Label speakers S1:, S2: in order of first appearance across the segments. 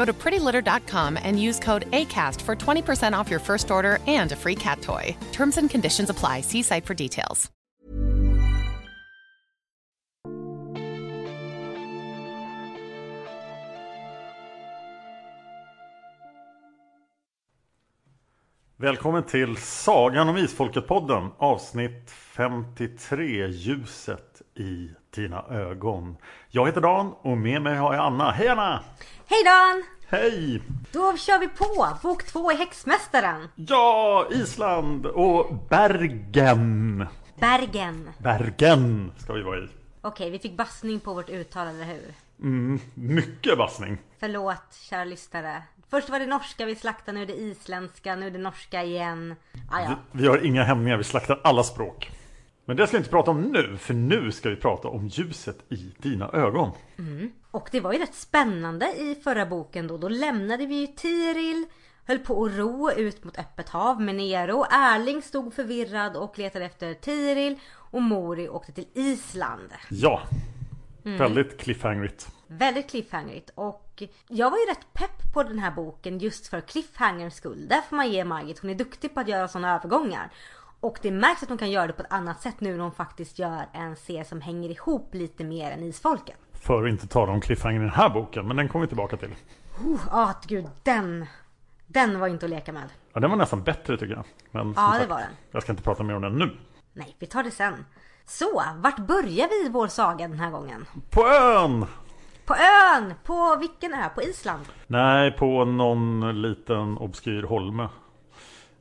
S1: Go to prettylitter.com and use code ACAST for 20% off your first order and a free cat toy. Terms and conditions apply. See site for details.
S2: Välkommen till Sagan om Isfolket-podden avsnitt 53 Ljuset i dina ögon. Jag heter Dan och med mig har jag Anna. Hej Anna!
S3: Hej Dan!
S2: Hej!
S3: Då kör vi på! Bok två i Häxmästaren.
S2: Ja, Island och Bergen.
S3: Bergen.
S2: Bergen ska vi vara i.
S3: Okej, vi fick bassning på vårt uttal, eller hur?
S2: Mm, mycket bassning.
S3: Förlåt, kära lyssnare. Först var det norska vi slaktade, nu är det isländska, nu är det norska igen. Ah, ja.
S2: Vi, vi har inga hämningar, vi slaktar alla språk. Men det ska vi inte prata om nu, för nu ska vi prata om ljuset i dina ögon.
S3: Och det var ju rätt spännande i förra boken då. Då lämnade vi ju Tiril, höll på att ro ut mot öppet hav med Nero. Erling stod förvirrad och letade efter Tiril. Och Mori åkte till Island.
S2: Ja,
S3: Mm.
S2: väldigt cliffhangerigt.
S3: Väldigt cliffhangerigt och jag var ju rätt pepp på den här boken just för cliffhangers skull. Där får man ge Margit, hon är duktig på att göra sådana övergångar. Och det märks att hon kan göra det på ett annat sätt nu när hon faktiskt gör en serie som hänger ihop lite mer än Isfolket.
S2: För att inte tala om cliffhanger i den här boken, men den kommer vi tillbaka till.
S3: Oh, ah, gud, den, den var inte att leka med.
S2: Ja, den var nästan bättre tycker jag. Men
S3: Ja, det
S2: sagt,
S3: var den.
S2: Jag ska inte prata mer om den nu.
S3: Nej, vi tar det sen. Så, vart börjar vi vår saga den här gången?
S2: På ön!
S3: På ön! På vilken ö? På Island?
S2: Nej, på någon liten obskyr holme.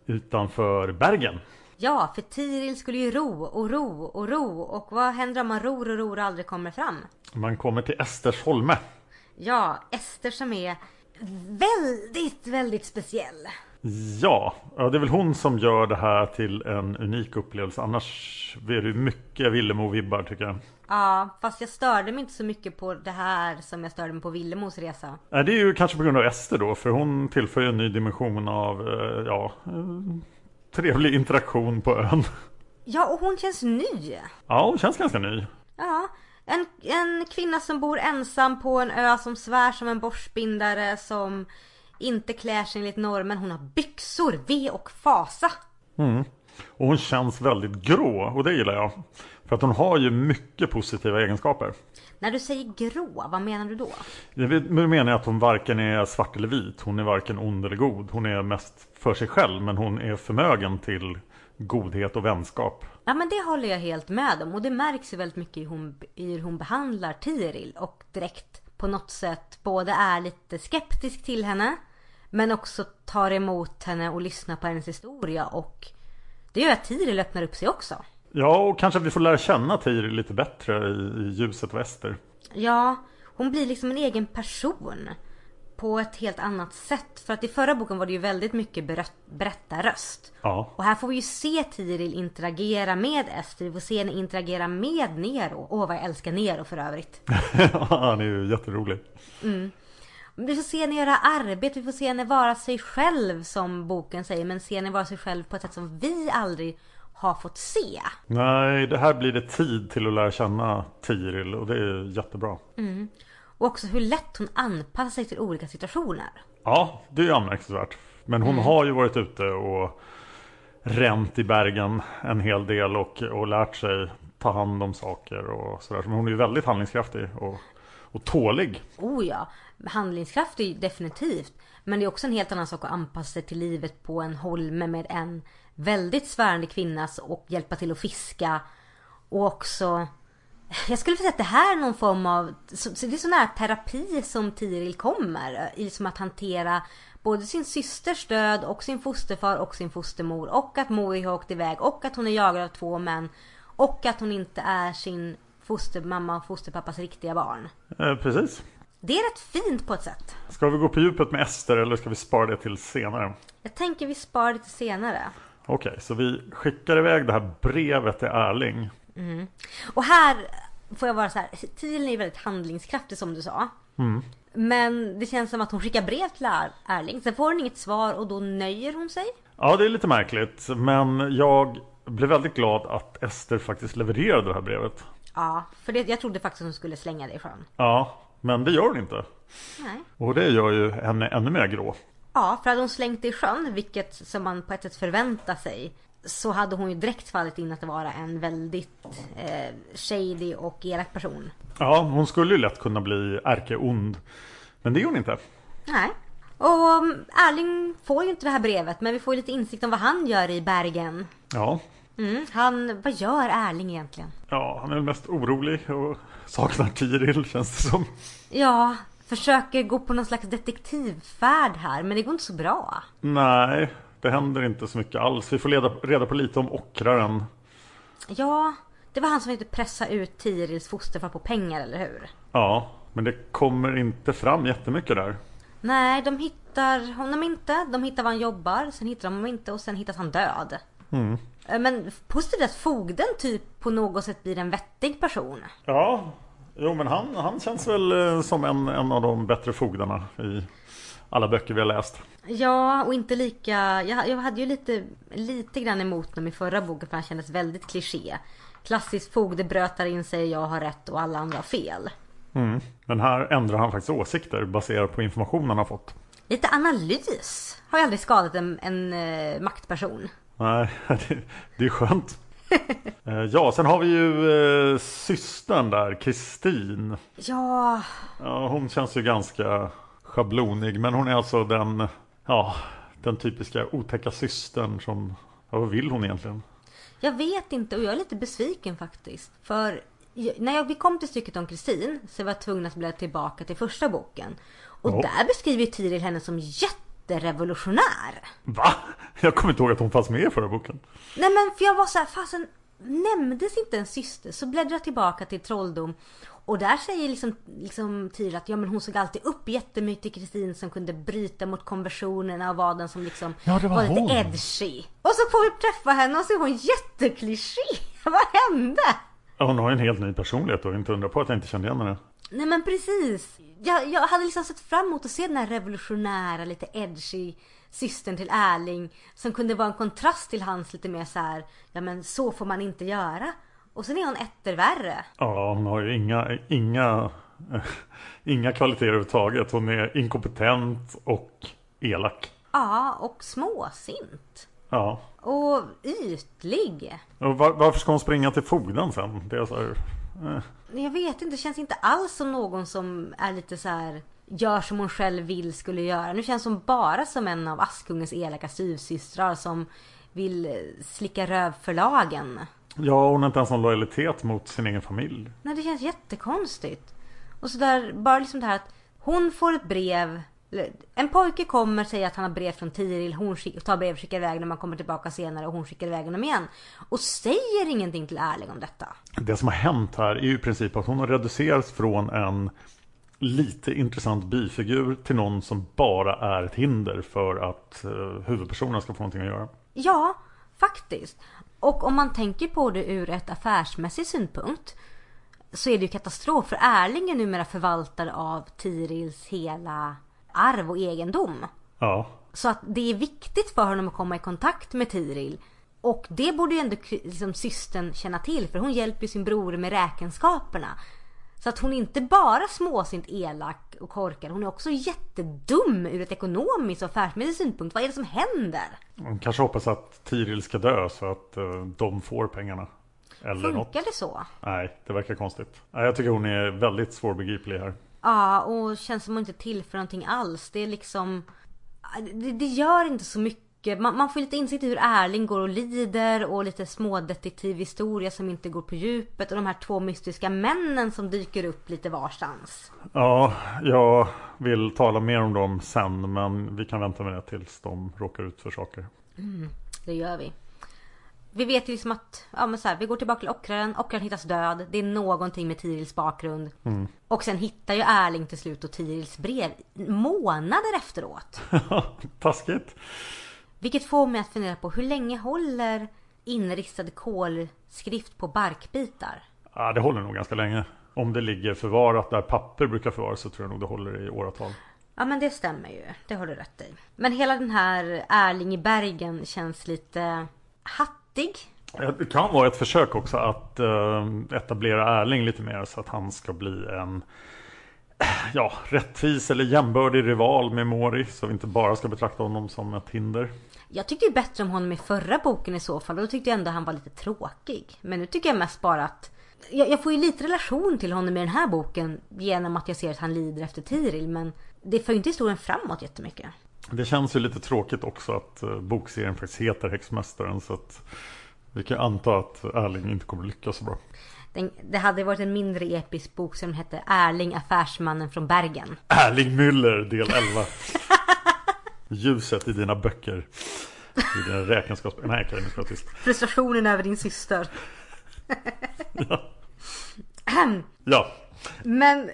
S2: Utanför Bergen.
S3: Ja, för Tiril skulle ju ro och ro och ro. Och vad händer om man ror och ror och aldrig kommer fram?
S2: Man kommer till Esters holme.
S3: Ja, Ester som är väldigt, väldigt speciell.
S2: Ja, det är väl hon som gör det här till en unik upplevelse. Annars är det mycket Villemo-vibbar tycker jag.
S3: Ja, fast jag störde mig inte så mycket på det här som jag störde mig på Villemos resa.
S2: Det är ju kanske på grund av Ester då, för hon tillför ju en ny dimension av, eh, ja, eh, trevlig interaktion på ön.
S3: Ja, och hon känns ny.
S2: Ja, hon känns ganska ny.
S3: Ja, en, en kvinna som bor ensam på en ö som svär som en borstbindare som inte klär sig enligt normen. Hon har byxor, ve och fasa.
S2: Och hon känns väldigt grå och det gillar jag. För att hon har ju mycket positiva egenskaper.
S3: När du säger grå, vad menar du då?
S2: Det menar jag att hon varken är svart eller vit. Hon är varken ond eller god. Hon är mest för sig själv men hon är förmögen till godhet och vänskap.
S3: Ja men det håller jag helt med om och det märks ju väldigt mycket i, hon, i hur hon behandlar Tiril och direkt på något sätt både är lite skeptisk till henne men också tar emot henne och lyssnar på hennes historia och det gör att Tiril öppnar upp sig också.
S2: Ja, och kanske vi får lära känna Tiril lite bättre i, i ljuset och Ester.
S3: Ja, hon blir liksom en egen person på ett helt annat sätt. För att i förra boken var det ju väldigt mycket berätt, berättarröst.
S2: Ja,
S3: Och här får vi ju se Tiril interagera med Ester. Vi får se henne interagera med Nero. Åh vad jag älskar Nero för övrigt.
S2: han är ju jätterolig.
S3: Vi får se henne göra arbete, vi får se henne vara sig själv som boken säger. Men se henne vara sig själv på ett sätt som vi aldrig har fått se.
S2: Nej, det här blir det tid till att lära känna Tiril och det är jättebra.
S3: Och också hur lätt hon anpassar sig till olika situationer.
S2: Ja, det är anmärkningsvärt. Men hon har ju varit ute och ränt i bergen en hel del och, och lärt sig ta hand om saker och sådär. Men hon är ju väldigt handlingskraftig och, och tålig.
S3: Oh ja, handlingskraft är ju definitivt. Men det är också en helt annan sak att anpassa sig till livet på en holme med en väldigt svärande kvinna och hjälpa till att fiska. Och också jag skulle säga att det här är någon form av, det är sån här terapi som Tiril kommer i som att hantera både sin systers död och sin fosterfar och sin fostermor och att Moe har åkt iväg och att hon är jagad av två män och att hon inte är sin fostermamma och fosterpappas riktiga barn.
S2: Eh, precis.
S3: Det är rätt fint på ett sätt.
S2: Ska vi gå på djupet med Ester eller ska vi spara det till senare?
S3: Jag tänker vi sparar det till senare.
S2: Okej, så vi skickar iväg det här brevet till Erling.
S3: Och här får jag vara så här, Tiril är väldigt handlingskraftig som du sa. Men det känns som att hon skickar brev till Er- Erling, sen får hon inget svar och då nöjer hon sig.
S2: Ja, det är lite märkligt. Men jag blev väldigt glad att Ester faktiskt levererade det här brevet.
S3: Ja, för det, jag trodde faktiskt att hon skulle slänga det i sjön.
S2: Ja, men det gör hon inte.
S3: Nej.
S2: Och det gör ju henne ännu mer grå.
S3: Ja, för hade hon slängt det i sjön, vilket som man på ett sätt förväntar sig, så hade hon ju direkt fallit in att vara en väldigt eh, shady och elak person.
S2: Ja, hon skulle ju lätt kunna bli ärkeond. Men det är hon inte.
S3: Nej. Och um, Erling får ju inte det här brevet, men vi får ju lite insikt om vad han gör i Bergen.
S2: Ja,
S3: Mm, han, vad gör Erling egentligen?
S2: ja han är väl mest orolig och saknar Tiril känns det som.
S3: Ja, försöker gå på någon slags detektivfärd här, men det går inte så bra.
S2: Nej, det händer inte så mycket alls. Vi får leda, reda på lite om ockraren.
S3: Ja, det var han som försökte pressa ut Tirils fosterfar på pengar, eller hur?
S2: Ja, men det kommer inte fram jättemycket där.
S3: Nej, de hittar honom inte. De hittar var han jobbar, sen hittar de honom inte och sen hittas han död.
S2: Mm.
S3: Eh, Men positivt att fogden typ på något sätt blir en vettig person.
S2: Ja, jo men han, han känns väl eh, som en, en av de bättre fogdarna i alla böcker vi har läst.
S3: Ja, och inte lika... Jag, jag hade ju lite, lite grann emot honom i förra boken för han kändes väldigt kliché. Klassisk fogde brötar in sig, jag har rätt och alla andra har fel.
S2: Mm. Men här ändrar han faktiskt åsikter baserat på information han har fått.
S3: Lite analys har ju aldrig skadat en, en eh, maktperson.
S2: Nej, det, det är skönt. Eh, Ja, sen har vi ju eh, systern där, Kristin.
S3: Ja,
S2: Ja, hon känns ju ganska schablonig, men hon är alltså den, ja, den typiska otäcka systern som, ja, vad vill hon egentligen?
S3: jag vet inte och jag är lite besviken faktiskt. För när jag, vi kom till stycket om Kristin så var jag tvungen att bläddra tillbaka till första boken. Och
S2: Ja.
S3: där beskriver ju Tiril henne som jätterevolutionär.
S2: Va? Jag kommer inte ihåg att hon fanns med i förra boken.
S3: Nej men för jag var så här, fasen nämndes inte en syster? Så bläddrar jag tillbaka till trolldom. Och där säger liksom, liksom Tyra att ja, men hon såg alltid upp jättemycket till Kristin som kunde bryta mot konversionerna och var den som liksom
S2: Ja, det var
S3: lite edgy. Och så får vi träffa henne och så är hon jätteklyschig. Vad hände?
S2: Ja, Hon har ju en helt ny personlighet och inte undra på att jag inte kände igen henne.
S3: Nej men precis. Jag, jag hade liksom sett fram emot att se den här revolutionära, lite edgy systern till Erling. Som kunde vara en kontrast till hans lite mer så här, ja men så får man inte göra. Och sen är hon etter värre.
S2: Ja, hon har ju inga, inga, inga kvaliteter överhuvudtaget. Hon är inkompetent och elak.
S3: Ja, och småsint.
S2: Ja.
S3: Och ytlig.
S2: Och var, varför ska hon springa till fogden sen? Det är så här.
S3: Jag vet inte, det känns inte alls som någon som är lite så här gör som hon själv vill skulle göra. Nu känns hon bara som en av Askungens elaka styvsystrar som vill eh, slicka röv för lagen.
S2: Ja, hon har inte ens någon lojalitet mot sin egen familj.
S3: Nej, det känns jättekonstigt. Och så där, bara liksom det här att hon får ett brev. En pojke kommer säger att han har brev från Tiril. Hon tar brev och skickar iväg när man kommer tillbaka senare och hon skickar iväg honom igen. Och säger ingenting till Erling om detta.
S2: Det som har hänt här är ju i princip att hon har reducerats från en lite intressant bifigur till någon som bara är ett hinder för att eh, huvudpersonen ska få någonting att göra.
S3: Ja, faktiskt. Och om man tänker på det ur ett affärsmässig synpunkt så är det ju katastrof för Erling är numera förvaltare av Tirils hela arv och egendom.
S2: Ja,
S3: Så att det är viktigt för honom att komma i kontakt med Tiril. Och det borde ju ändå liksom, systern känna till för hon hjälper ju sin bror med räkenskaperna. Så att hon är inte bara småsint elak och korkad. Hon är också jättedum ur ett ekonomiskt och affärsmässigt synpunkt. Vad är det som händer?
S2: Hon kanske hoppas att Tiril ska dö så att uh, de får pengarna.
S3: Eller Funkar något. det så?
S2: Nej, det verkar konstigt. Jag tycker hon är väldigt svårbegriplig här.
S3: Ja, och känns som hon inte tillför någonting alls. Det är liksom... Det, det gör inte så mycket man, man, får lite insikt i hur Erling går och lider och lite smådetektivhistoria som inte går på djupet och de här två mystiska männen som dyker upp lite varstans.
S2: Ja, jag vill tala mer om dem sen men vi kan vänta med det tills de råkar ut för saker.
S3: Mm, det gör vi. Vi vet ju liksom att, ja men så här, vi går tillbaka till ockraren, ockraren hittas död. Det är någonting med Tirils bakgrund. Mm. Och sen hittar ju Erling till slut och Tirils brev månader efteråt.
S2: Taskigt.
S3: Vilket får mig att fundera på hur länge håller inristad kolskrift på barkbitar?
S2: Ja, det håller nog ganska länge. Om det ligger förvarat där papper brukar förvaras så tror jag nog det håller i åratal.
S3: Ja men det stämmer ju. Det har du rätt i. Men hela den här Erling i Bergen känns lite hattig.
S2: Det kan vara ett försök också att uh, etablera Erling lite mer så att han ska bli en ja, rättvis eller jämbördig rival med Mori. Så vi inte bara ska betrakta honom som ett hinder.
S3: Jag tyckte ju bättre om honom i förra boken i så fall. Då tyckte jag ändå han var lite tråkig. Men nu tycker jag mest bara att jag, jag får ju lite relation till honom i den här boken genom att jag ser att han lider efter Tiril. Men det för ju inte historien framåt jättemycket.
S2: Det känns ju lite tråkigt också att uh, bokserien faktiskt heter Häxmästaren. Så att vi kan anta att Erling inte kommer lyckas så bra.
S3: Den, det hade varit en mindre episk bok som hette Erling affärsmannen från Bergen.
S2: Erling Müller del 11. Ljuset i dina böcker. I dina räkenskaps... Nej, nu ska tyst.
S3: Frustrationen över din syster.
S2: ja. ja.
S3: Men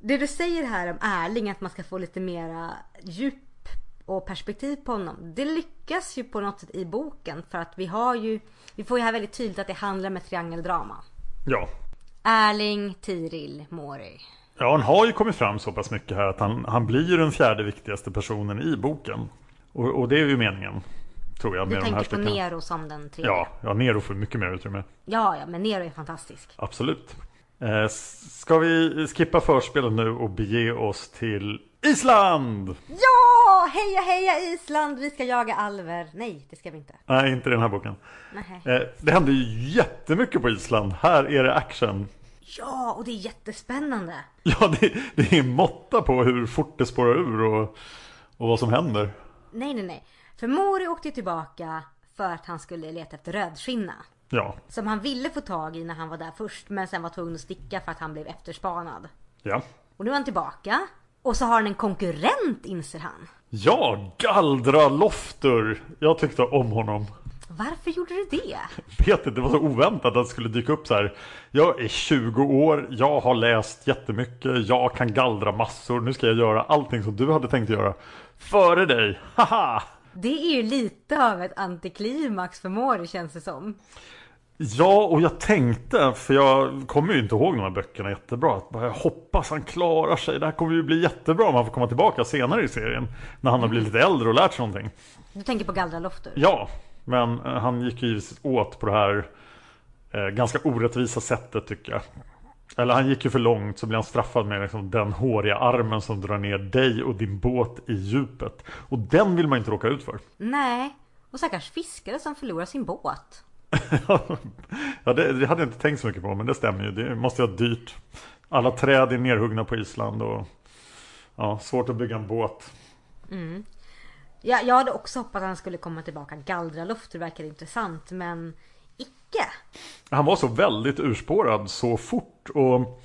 S3: det du säger här om Erling, att man ska få lite mera djup och perspektiv på honom. Det lyckas ju på något sätt i boken för att vi har ju, vi får ju här väldigt tydligt att det handlar om ett triangeldrama.
S2: Ja.
S3: Erling, Tiril, Mori.
S2: Ja, han har ju kommit fram så pass mycket här att han, han blir den fjärde viktigaste personen i boken. Och, och det är ju meningen. Tror jag.
S3: Du tänker på stycken. Nero som den tredje?
S2: Ja, ja, Nero får mycket mer utrymme.
S3: Ja, ja, men Nero är fantastisk.
S2: Absolut. Eh, ska vi skippa förspelet nu och bege oss till Island!
S3: Ja! Heja heja Island! Vi ska jaga alver. Nej, det ska vi inte.
S2: Nej, inte i den här boken. Nej. Eh, det händer ju jättemycket på Island. Här är det action.
S3: Ja, och det är jättespännande.
S2: Ja, det, det är måtta på hur fort det spårar ur och, och vad som händer.
S3: Nej, nej, nej. För Mori åkte tillbaka för att han skulle leta efter rödskinna.
S2: Ja.
S3: Som han ville få tag i när han var där först, men sen var tvungen att sticka för att han blev efterspanad.
S2: Ja.
S3: Och nu är han tillbaka. Och så har han en konkurrent inser han.
S2: Ja, Galdra Loftur. Jag tyckte om honom.
S3: Varför gjorde du det?
S2: Vet inte, det var så oväntat att det skulle dyka upp så här. Jag är 20 år, jag har läst jättemycket, jag kan gallra massor. Nu ska jag göra allting som du hade tänkt göra. Före dig, haha!
S3: Det är ju lite av ett antiklimax för Mori känns det som.
S2: Ja, och jag tänkte, för jag kommer ju inte ihåg de här böckerna jättebra, att jag hoppas han klarar sig. Det här kommer ju bli jättebra om han får komma tillbaka senare i serien. När han har blivit lite äldre och lärt sig någonting.
S3: Du tänker på Galdra Loftur?
S2: Ja, men eh, han gick ju åt på det här eh, ganska orättvisa sättet tycker jag. Eller han gick ju för långt så blir han straffad med liksom den håriga armen som drar ner dig och din båt i djupet. Och den vill man inte råka ut för.
S3: Nej, och stackars fiskare som förlorar sin båt.
S2: Ja, det, det, hade jag inte tänkt så mycket på, men det stämmer ju. Det måste ju vara dyrt. Alla träd är nerhuggna på Island och ja, svårt att bygga en båt.
S3: Mm. Ja, jag hade också hoppats att han skulle komma tillbaka. Gallra luft, det verkar intressant, men icke.
S2: Han var så väldigt urspårad så fort och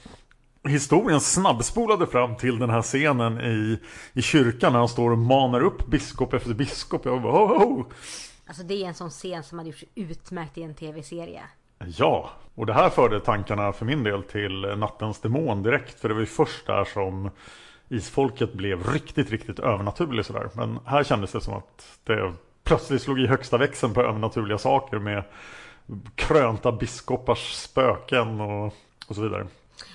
S2: historien snabbspolade fram till den här scenen i, i kyrkan när han står och manar upp biskop efter biskop. Jag bara, oh, oh.
S3: Alltså det är en sån scen som hade gjorts utmärkt i en tv-serie.
S2: Ja, och det här förde tankarna för min del till Nattens Demon direkt. För det var ju först där som isfolket blev riktigt, riktigt övernaturligt sådär. Men här kändes det som att det plötsligt slog i högsta växeln på övernaturliga saker med krönta biskopars spöken och, och så vidare.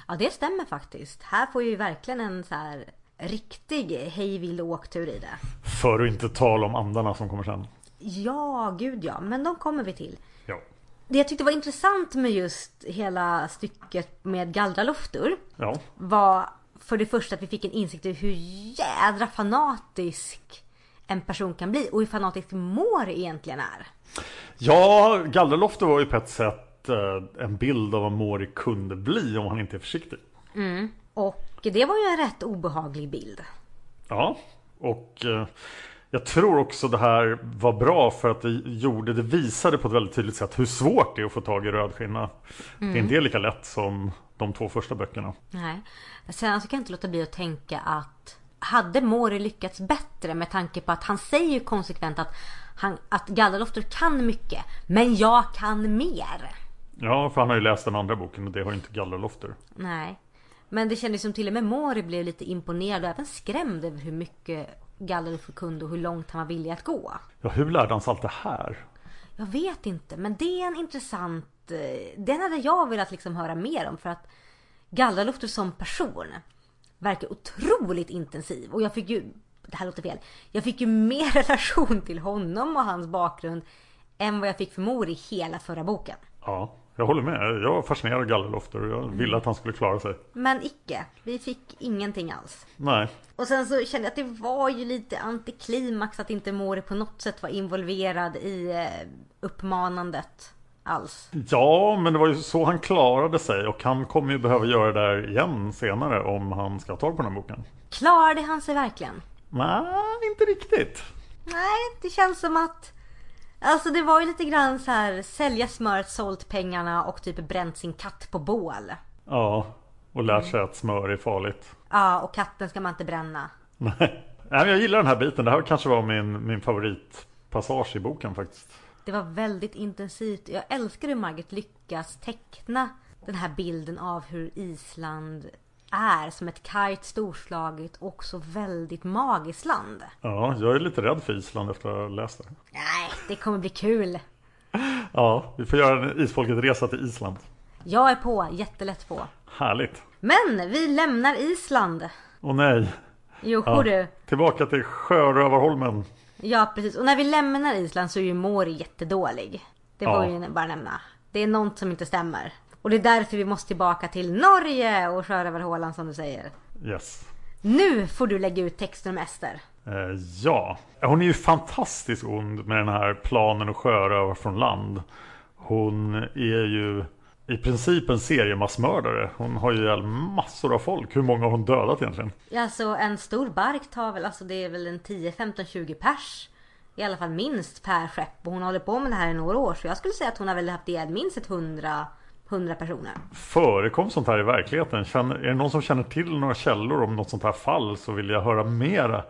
S3: Ja, det stämmer faktiskt. Här får ju verkligen en så här riktig hej vill åktur i det.
S2: För att inte tala om andarna som kommer sen.
S3: Ja, gud ja. Men de kommer vi till.
S2: Ja.
S3: Det jag tyckte var intressant med just hela stycket med Galdra-Loftur
S2: Ja.
S3: var för det första att vi fick en insikt i hur jädra fanatisk en person kan bli och hur fanatisk Mår egentligen är.
S2: Ja, Gallrelofter var ju på ett sätt eh, en bild av vad Mori kunde bli om han inte är försiktig.
S3: Och det var ju en rätt obehaglig bild.
S2: Ja, och eh, jag tror också det här var bra för att det gjorde, det visade på ett väldigt tydligt sätt hur svårt det är att få tag i rödskinna. Det är inte lika lätt som de två första böckerna.
S3: Nej. Sen så kan jag inte låta bli att tänka att hade Mori lyckats bättre med tanke på att han säger ju konsekvent att, han, att Galdalofter kan mycket. Men jag kan mer.
S2: Ja, för han har ju läst den andra boken och det har ju inte Gallrelofter.
S3: Nej. Men det kändes som till och med Mori blev lite imponerad och även skrämd över hur mycket Galdalofter kunde och hur långt han var villig att gå.
S2: Ja, hur lärde han sig allt det här?
S3: Jag vet inte, men det är en intressant... eh, Den hade jag velat liksom höra mer om för att Galdalofter som person verkar otroligt intensiv och jag fick ju... Det här låter fel. Jag fick ju mer relation till honom och hans bakgrund än vad jag fick för Mor i hela förra boken.
S2: Ja, jag håller med. Jag var fascinerad av Gallrelofter och jag ville att han skulle klara sig.
S3: Men icke. Vi fick ingenting alls.
S2: Nej,
S3: Och sen så kände jag att det var ju lite antiklimax att inte Mori på något sätt var involverad i eh, uppmanandet alls.
S2: Ja, men det var ju så han klarade sig och han kommer ju behöva göra det där igen senare om han ska ha tag på den här boken.
S3: Klarade han sig verkligen?
S2: Nej, inte riktigt.
S3: Nej, det känns som att Alltså det var ju lite grann så här sälja smöret, sålt pengarna och typ bränt sin katt på bål.
S2: Ja, och lärt sig att smör är farligt.
S3: Ja, och katten ska man inte bränna.
S2: Nej, Nej, men jag gillar den här biten. Det här kanske var min, min favoritpassage i boken faktiskt.
S3: Det var väldigt intensivt. Jag älskar hur Margit lyckas teckna den här bilden av hur Island är som ett kargt, storslaget och också väldigt magiskt land.
S2: Ja, jag är lite rädd för Island efter att ha läst det.
S3: Nej, det kommer bli kul.
S2: Ja, vi får göra en Isfolket-resa till Island.
S3: Jag är på, jättelätt på.
S2: Härligt.
S3: Men vi lämnar Island.
S2: Och nej.
S3: Jo,
S2: Ja.
S3: du.
S2: Tillbaka till Sjörövarholmen.
S3: Ja, precis. Och när vi lämnar Island så är ju Mori jättedålig. Det får
S2: Ja.
S3: vi ju bara nämna. Det är något som inte stämmer. Och det är därför vi måste tillbaka till Norge och Sjörövarhålan som du säger.
S2: Yes.
S3: Nu får du lägga ut texten om Ester.
S2: Eh, ja, hon är ju fantastiskt ond med den här planen att sjöröva från land. Hon är ju i princip en seriemassmördare. Hon har ju ihjäl massor av folk. Hur många har hon dödat egentligen?
S3: Alltså en stor bark tar väl, alltså det är väl en 10, 15, 20 pers. I alla fall minst per skepp. Och hon håller på med det här i några år. Så jag skulle säga att hon har väl haft ihjäl minst ett 100, 100 personer.
S2: Förekom sånt här i verkligheten? Känner, är det någon som känner till några källor om något sånt här fall så vill jag höra mera.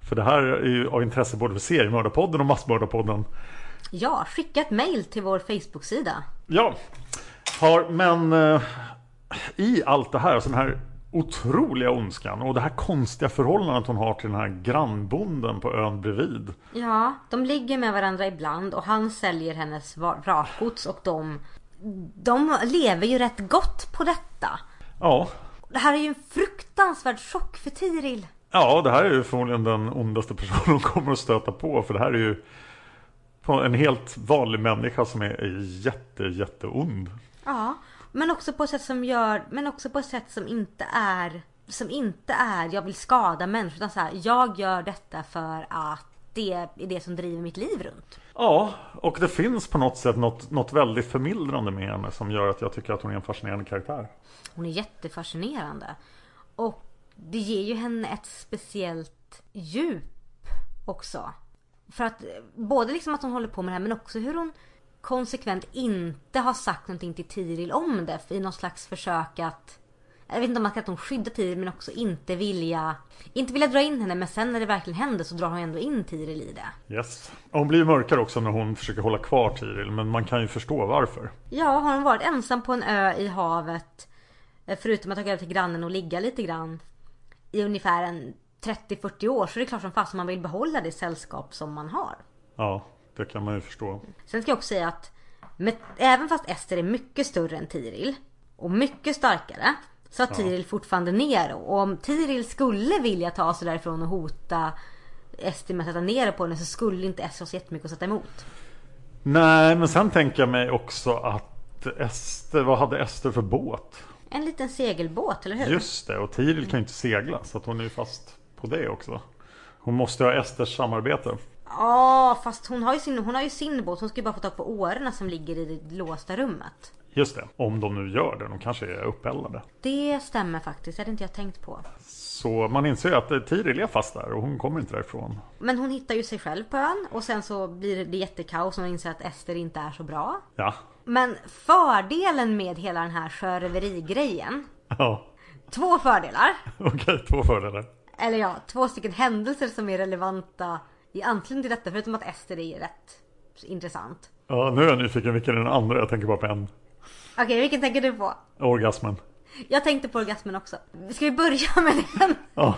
S2: För det här är ju av intresse både för seriemördarpodden och massmördarpodden.
S3: Ja, skicka ett mail till vår Facebook-sida.
S2: Ja, har, men eh, i allt det här, alltså den här otroliga ondskan och det här konstiga förhållandet hon har till den här grannbonden på ön bredvid.
S3: Ja, de ligger med varandra ibland och han säljer hennes vrakgods och de, de lever ju rätt gott på detta.
S2: Ja,
S3: Det här är ju en fruktansvärd chock för Tiril.
S2: ja, det här är ju förmodligen den ondaste personen hon kommer att stöta på för det här är ju en helt vanlig människa som är, är jätte, jätteond.
S3: Ja, men också på ett sätt som gör, men också på ett sätt som inte är, som inte är jag vill skada människor utan så här, jag gör detta för att det är det som driver mitt liv runt.
S2: Ja, och det finns på något sätt något, något väldigt förmildrande med henne som gör att jag tycker att hon är en fascinerande karaktär.
S3: Hon är jättefascinerande. Och det ger ju henne ett speciellt djup också. För att både liksom att hon håller på med det här men också hur hon konsekvent inte har sagt någonting till Tiril om det i något slags försök att jag vet inte om man ska att hon skyddar Tiril men också inte vilja Inte vilja dra in henne men sen när det verkligen händer så drar hon ändå in Tiril i det.
S2: Yes. Och Hon blir ju mörkare också när hon försöker hålla kvar Tiril men man kan ju förstå varför.
S3: Ja, har hon varit ensam på en ö i havet eh, förutom att åka över till grannen och ligga lite grann i ungefär en 30-40 år så är det klart som fast man vill behålla det sällskap som man har.
S2: Ja, det kan man ju förstå.
S3: Sen ska jag också säga att med, även fast Ester är mycket större än Tiril och mycket starkare så har Tiril fortfarande Nero. Och om Tiril skulle vilja ta sig därifrån och hota Ester med att sätta ner på henne så skulle inte Ester ha så jättemycket att sätta emot.
S2: Nej, men sen tänker jag mig också att Ester, vad hade Ester för båt?
S3: En liten segelbåt, eller hur?
S2: Just det, och Tiril kan ju inte segla så att hon är ju fast på det också. Hon måste ha Esters samarbete.
S3: Ja, fast hon har, ju sin, hon har ju sin båt. Hon ska ju bara få tag på årorna som ligger i det låsta rummet.
S2: Just det, om de nu gör det. De kanske är uppeldade.
S3: Det stämmer faktiskt. Det hade inte jag tänkt på.
S2: Så man inser ju att Tiril är fast där och hon kommer inte därifrån.
S3: Men hon hittar ju sig själv på ön och sen så blir det jättekaos och hon inser att Ester inte är så bra.
S2: Ja,
S3: Men fördelen med hela den här sjöröverigrejen.
S2: ja.
S3: Två fördelar.
S2: Okej, två fördelar.
S3: Eller ja, två stycken händelser som är relevanta i anslutning till detta. Förutom att Ester är rätt intressant.
S2: Ja, nu är jag nyfiken vilken är den andra. Jag tänker bara på en.
S3: Okej, vilken tänker du på?
S2: Orgasmen.
S3: Jag tänkte på orgasmen också. Ska vi börja med den?
S2: Ja,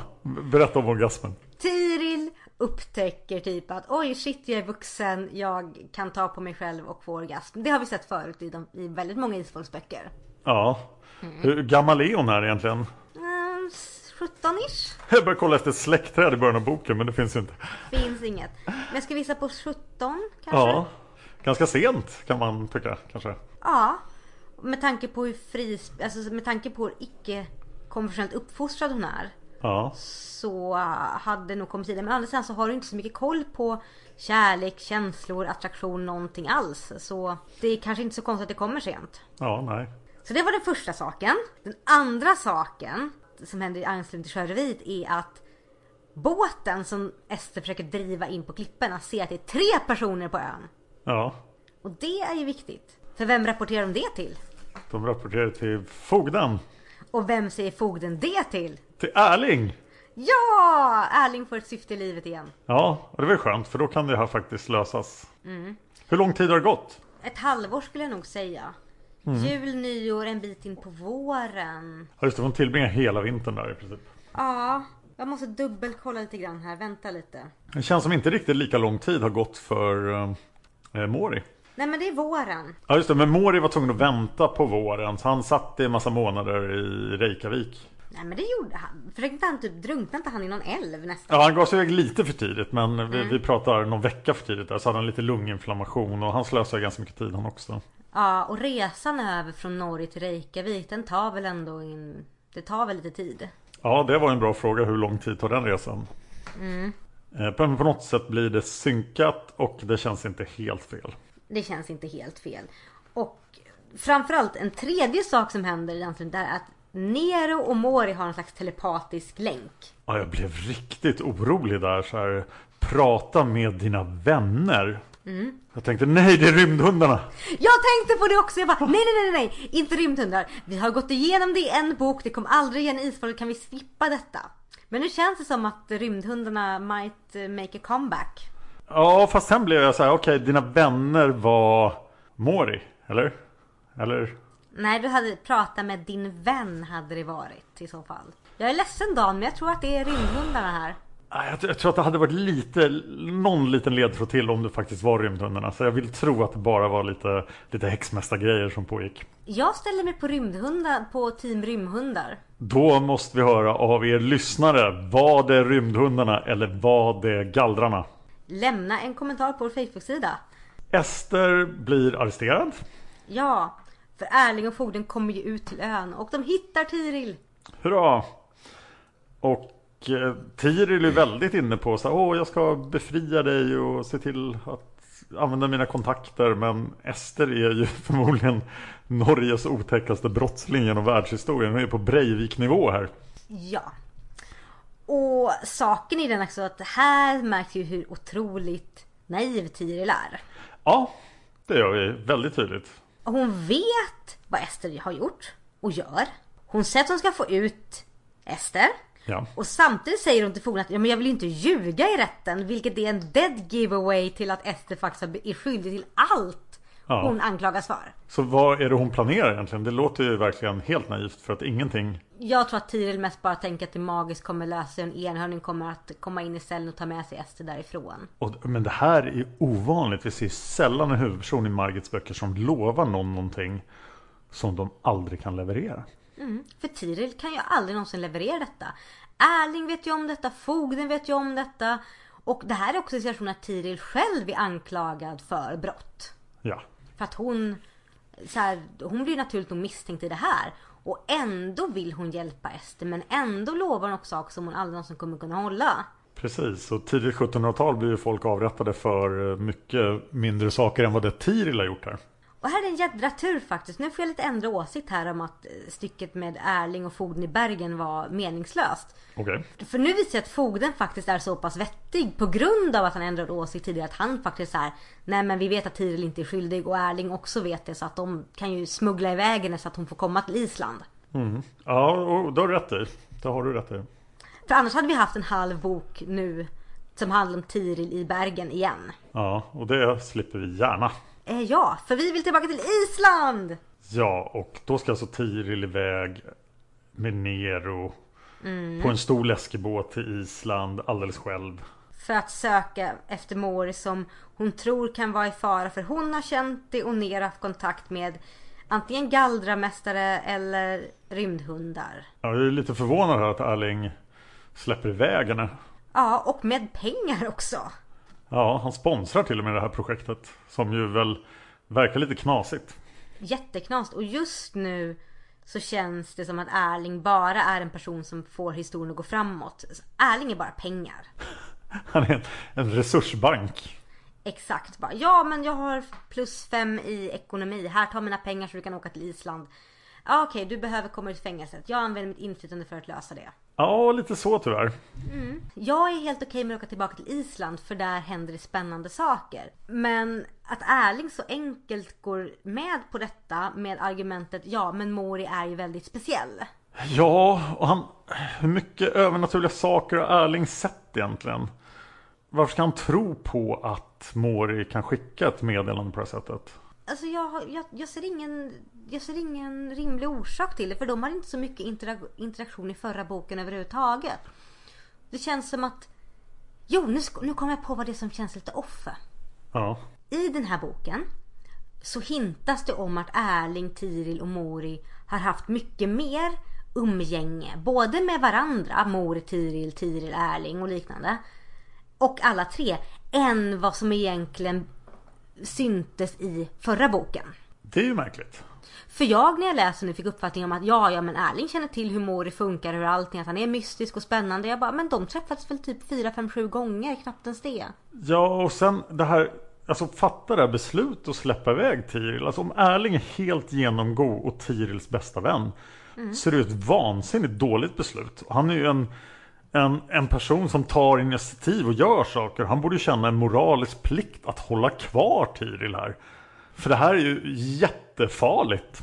S2: berätta om orgasmen.
S3: Tiril upptäcker typ att oj shit jag är vuxen, jag kan ta på mig själv och få orgasm. Det har vi sett förut i, de, i väldigt många isfolksböcker.
S2: Ja. Hur gammal är hon här egentligen?
S3: Mm, 17-ish?
S2: Jag började kolla efter släktträd i början av boken men det finns ju inte.
S3: Finns inget. Men jag ska visa på 17 kanske?
S2: Ja. Ganska sent kan man tycka kanske.
S3: Ja. Med tanke på hur fri, alltså med tanke på hur icke konventionellt uppfostrad hon är.
S2: Ja.
S3: Så hade nog kommit tidigare. Men å andra sidan så har du inte så mycket koll på kärlek, känslor, attraktion, någonting alls. Så det är kanske inte så konstigt att det kommer sent.
S2: Ja, nej.
S3: Så det var den första saken. Den andra saken som händer i anslutning till sjöröveriet är att båten som Ester försöker driva in på klipporna ser att det är tre personer på ön.
S2: Ja.
S3: Och det är ju viktigt. För vem rapporterar de det till?
S2: De rapporterar till fogden.
S3: Och vem säger fogden det till?
S2: Till Erling.
S3: Ja! Erling får ett syfte i livet igen.
S2: Ja, och det var ju skönt för då kan det här faktiskt lösas. Hur lång tid har det gått?
S3: Ett halvår skulle jag nog säga. Jul, nyår, en bit in på våren.
S2: Ja, just det, hon tillbringar hela vintern där i princip.
S3: Ja, jag måste dubbelkolla lite grann här. Vänta lite.
S2: Det känns som inte riktigt lika lång tid har gått för eh, Mori.
S3: Nej men det är våren.
S2: Ja just det, men Mori var tvungen att vänta på våren så han satt i en massa månader i Reykjavik.
S3: Nej men det gjorde han. Försökte han typ drunkna inte han i någon älv nästan?
S2: Ja han gav sig iväg lite för tidigt men vi, vi pratar någon vecka för tidigt där så hade han lite lunginflammation och han slösade ganska mycket tid han också.
S3: Ja och resan över från Norge till Reykjavik den tar väl ändå in... Det tar väl lite tid.
S2: Ja det var en bra fråga hur lång tid tar den resan? Eh, Men på något sätt blir det synkat och det känns inte helt fel.
S3: Det känns inte helt fel. Och framförallt en tredje sak som händer anslutning där är att Nero och Mori har en slags telepatisk länk.
S2: Ja, jag blev riktigt orolig där så här. Prata med dina vänner. Jag tänkte nej det är rymdhundarna.
S3: Jag tänkte på det också! Jag bara nej, nej, nej, nej, inte rymdhundar. Vi har gått igenom det i en bok, det kom aldrig igen i isfolket, kan vi slippa detta? Men nu känns det som att rymdhundarna might eh, make a comeback.
S2: Ja fast sen blev jag så här okej dina vänner var Mori. Eller? Eller?
S3: Nej, du hade pratat med din vän hade det varit i så fall. Jag är ledsen Dan, men jag tror att det är rymdhundarna här.
S2: Jag, jag tror att det hade varit lite, någon liten ledtråd till om det faktiskt var rymdhundarna. Så jag vill tro att det bara var lite, lite häxmästargrejer som pågick.
S3: Jag ställer mig på rymdhundar, på team rymdhundar.
S2: Då måste vi höra av er lyssnare. Var det rymdhundarna eller var det gallrarna?
S3: Lämna en kommentar på vår Facebook-sida.
S2: Ester blir arresterad.
S3: Ja, för Erling och fogden kommer ju ut till ön och de hittar Tiril.
S2: Hurra! Och eh, Tiril är väldigt inne på så här, åh jag ska befria dig och se till att använda mina kontakter. Men Ester är ju förmodligen Norges otäckaste brottsling genom världshistorien. Hon är på Breivik-nivå här.
S3: Ja. Och saken är den också att här märks ju hur otroligt naiv Tiril är.
S2: Ja, det gör vi väldigt tydligt.
S3: Hon vet vad Ester har gjort och gör. Hon säger att hon ska få ut Ester.
S2: Ja.
S3: Och samtidigt säger hon till fogden att ja, men jag vill inte ljuga i rätten. Vilket är en dead giveaway till att Ester faktiskt är skyldig till allt
S2: Ja.
S3: hon anklagas för.
S2: Så vad är det hon planerar egentligen? Det låter ju verkligen helt naivt för att ingenting
S3: Jag tror att Tiril mest bara tänker att det magiskt kommer lösa sig. En enhörning kommer att komma in i cellen och ta med sig Ester därifrån.
S2: Och, men det här är ovanligt. Vi ser sällan en huvudperson i Margits böcker som lovar någon någonting som de aldrig kan leverera.
S3: För Tiril kan ju aldrig någonsin leverera detta. Erling vet ju om detta, fogden vet ju om detta. Och det här är också en situation att Tiril själv är anklagad för brott.
S2: Ja.
S3: För att hon, så här, hon blir naturligt nog misstänkt i det här. Och ändå vill hon hjälpa Ester men ändå lovar hon också saker som hon aldrig någonsin kommer kunna hålla.
S2: Precis, och tidigt 1700-tal blir ju folk avrättade för mycket mindre saker än vad det Tiril har gjort här.
S3: Och här är en jädra tur faktiskt. Nu får jag lite ändra åsikt här om att eh, stycket med Erling och fogden i Bergen var meningslöst.
S2: Okej.
S3: För nu visar jag att fogden faktiskt är så pass vettig på grund av att han ändrade åsikt tidigare att han faktiskt är Nej men vi vet att Tiril inte är skyldig och Erling också vet det så att de kan ju smuggla iväg henne så att hon får komma till Island.
S2: Mm. Ja, det har du rätt i. Det har du rätt i.
S3: För annars hade vi haft en halv bok nu som handlar om Tiril i Bergen igen.
S2: Ja, och det slipper vi gärna.
S3: Eh, ja, för vi vill tillbaka till Island!
S2: Ja, och då ska alltså Tiril iväg med Nero på en stor läskebåt till Island alldeles själv.
S3: För att söka efter Mori som hon tror kan vara i fara för hon har känt det och ner haft kontakt med antingen gallramästare eller rymdhundar.
S2: Jag är lite förvånad här att Erling släpper iväg henne.
S3: Ja, och med pengar också.
S2: Ja, han sponsrar till och med det här projektet. Som ju väl verkar lite knasigt.
S3: Jätteknast och just nu så känns det som att Erling bara är en person som får historien att gå framåt. Erling är bara pengar.
S2: Han är en, en resursbank.
S3: Exakt bara. Ja men jag har plus fem i ekonomi. Här tar mina pengar så du kan åka till Island. Ja okej du behöver komma ut fängelset. Jag använder mitt inflytande för att lösa det.
S2: Ja, lite så tyvärr.
S3: Jag är helt okej med att åka tillbaka till Island för där händer det spännande saker. Men att Erling så enkelt går med på detta med argumentet ja men Mori är ju väldigt speciell.
S2: Ja, och han... Hur mycket övernaturliga saker har Erling sett egentligen? Varför ska han tro på att Mori kan skicka ett meddelande på det här sättet?
S3: Alltså jag, jag, jag, ser ingen, jag ser ingen rimlig orsak till det för de har inte så mycket intera- interaktion i förra boken överhuvudtaget. Det känns som att... Jo, nu, nu kommer jag på vad det är som känns lite off.
S2: Ja.
S3: I den här boken så hintas det om att Erling, Tiril och Mori har haft mycket mer umgänge. Både med varandra, Mori, Tiril, Tiril, Erling och liknande. Och alla tre. Än vad som egentligen syntes i förra boken.
S2: Det är ju märkligt.
S3: För jag när jag läser nu fick uppfattningen om att ja, ja men Erling känner till hur Mori funkar, hur allting, att han är mystisk och spännande. Jag bara, men de träffades väl typ 4, 5, 7 gånger, knappt ens det.
S2: Ja, och sen det här... Alltså fatta det här beslutet att släppa iväg Tiril. Alltså om Erling är helt genomgod och Tirils bästa vän. Så är det ett vansinnigt dåligt beslut. Han är ju en, en, en person som tar initiativ och gör saker. Han borde ju känna en moralisk plikt att hålla kvar Tiril här. För det här är ju jättefarligt.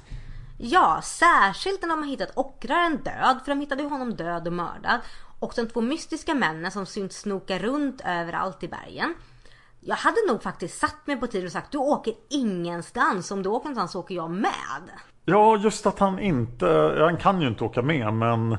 S3: Ja, särskilt när de har hittat ockraren död, för de hittade ju honom död och mördad. Och de två mystiska männen som synts snoka runt överallt i bergen. Jag hade nog faktiskt satt mig på tid och sagt du åker ingenstans. Om du åker någonstans så åker jag med.
S2: Ja, just att han inte... Han kan ju inte åka med, men...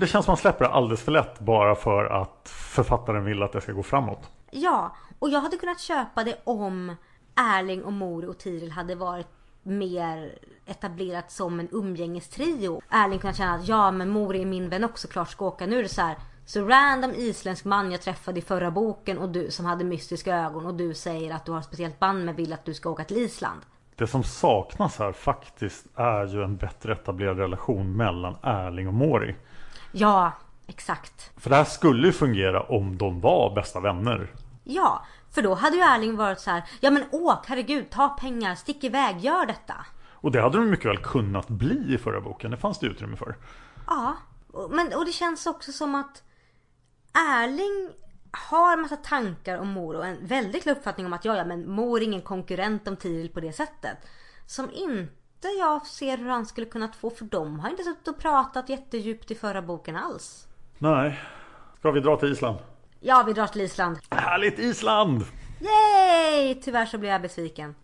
S2: Det känns som att han släpper det alldeles för lätt bara för att författaren vill att det ska gå framåt.
S3: Ja, och jag hade kunnat köpa det om Erling och Mori och Tiril hade varit mer etablerat som en umgängestrio. Erling kunde känna att ja men Mori är min vän också, klart ska åka. Nu är det så här. Så random isländsk man jag träffade i förra boken och du som hade mystiska ögon och du säger att du har ett speciellt band med vill att du ska åka till Island.
S2: Det som saknas här faktiskt är ju en bättre etablerad relation mellan Erling och Mori.
S3: Ja, exakt.
S2: För det här skulle ju fungera om de var bästa vänner.
S3: Ja, för då hade ju Erling varit så här. Ja men åk, herregud, ta pengar, stick iväg, gör detta.
S2: Och det hade de mycket väl kunnat bli i förra boken. Det fanns det utrymme för.
S3: Ja, men, och det känns också som att Erling har massa tankar om Mor och en väldigt klar uppfattning om att ja, ja men Mor är ingen konkurrent om Tiril på det sättet. Som inte jag ser hur han skulle kunnat få för de har inte suttit och pratat jättedjupt i förra boken alls.
S2: Nej. Ska vi dra till Island?
S3: Ja, vi drar till Island.
S2: Härligt Island!
S3: Yay! Tyvärr så blir jag besviken.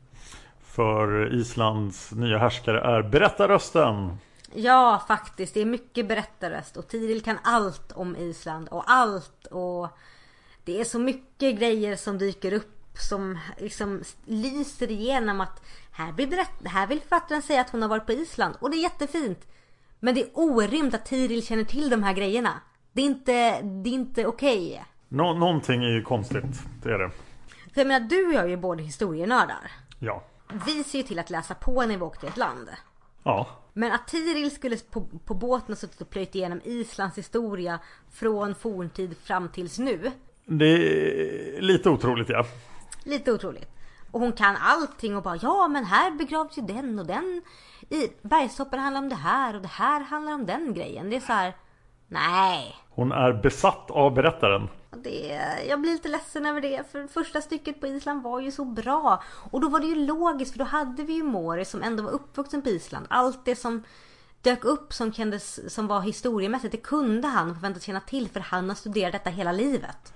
S2: För Islands nya härskare är berättarrösten.
S3: Ja, faktiskt. Det är mycket berättarröst och Tiril kan allt om Island och allt och det är så mycket grejer som dyker upp som liksom lyser igenom att här, blir berätt- här vill författaren säga att hon har varit på Island och det är jättefint. Men det är orimligt att Tiril känner till de här grejerna. Det är inte, det är inte okej.
S2: Nå någonting är ju konstigt, det är det.
S3: För jag menar, du och jag är ju båda historienördar.
S2: Ja.
S3: Vi ser ju till att läsa på när vi åker till ett land.
S2: Ja.
S3: Men att Tiril skulle på, på båten och suttit och plöjt igenom Islands historia från forntid fram tills nu.
S2: Det är lite otroligt ja.
S3: Lite otroligt. Och hon kan allting och bara ja men här begravs ju den och den. I bergstoppen handlar om det här och det här handlar om den grejen. Det är så här. Nej.
S2: Hon är besatt av berättaren.
S3: Det, jag blir lite ledsen över det. För första stycket på Island var ju så bra. Och då var det ju logiskt för då hade vi ju Mori som ändå var uppvuxen på Island. Allt det som dök upp som, kändes, som var historiemässigt det kunde han förväntas känna till för han har studerat detta hela livet.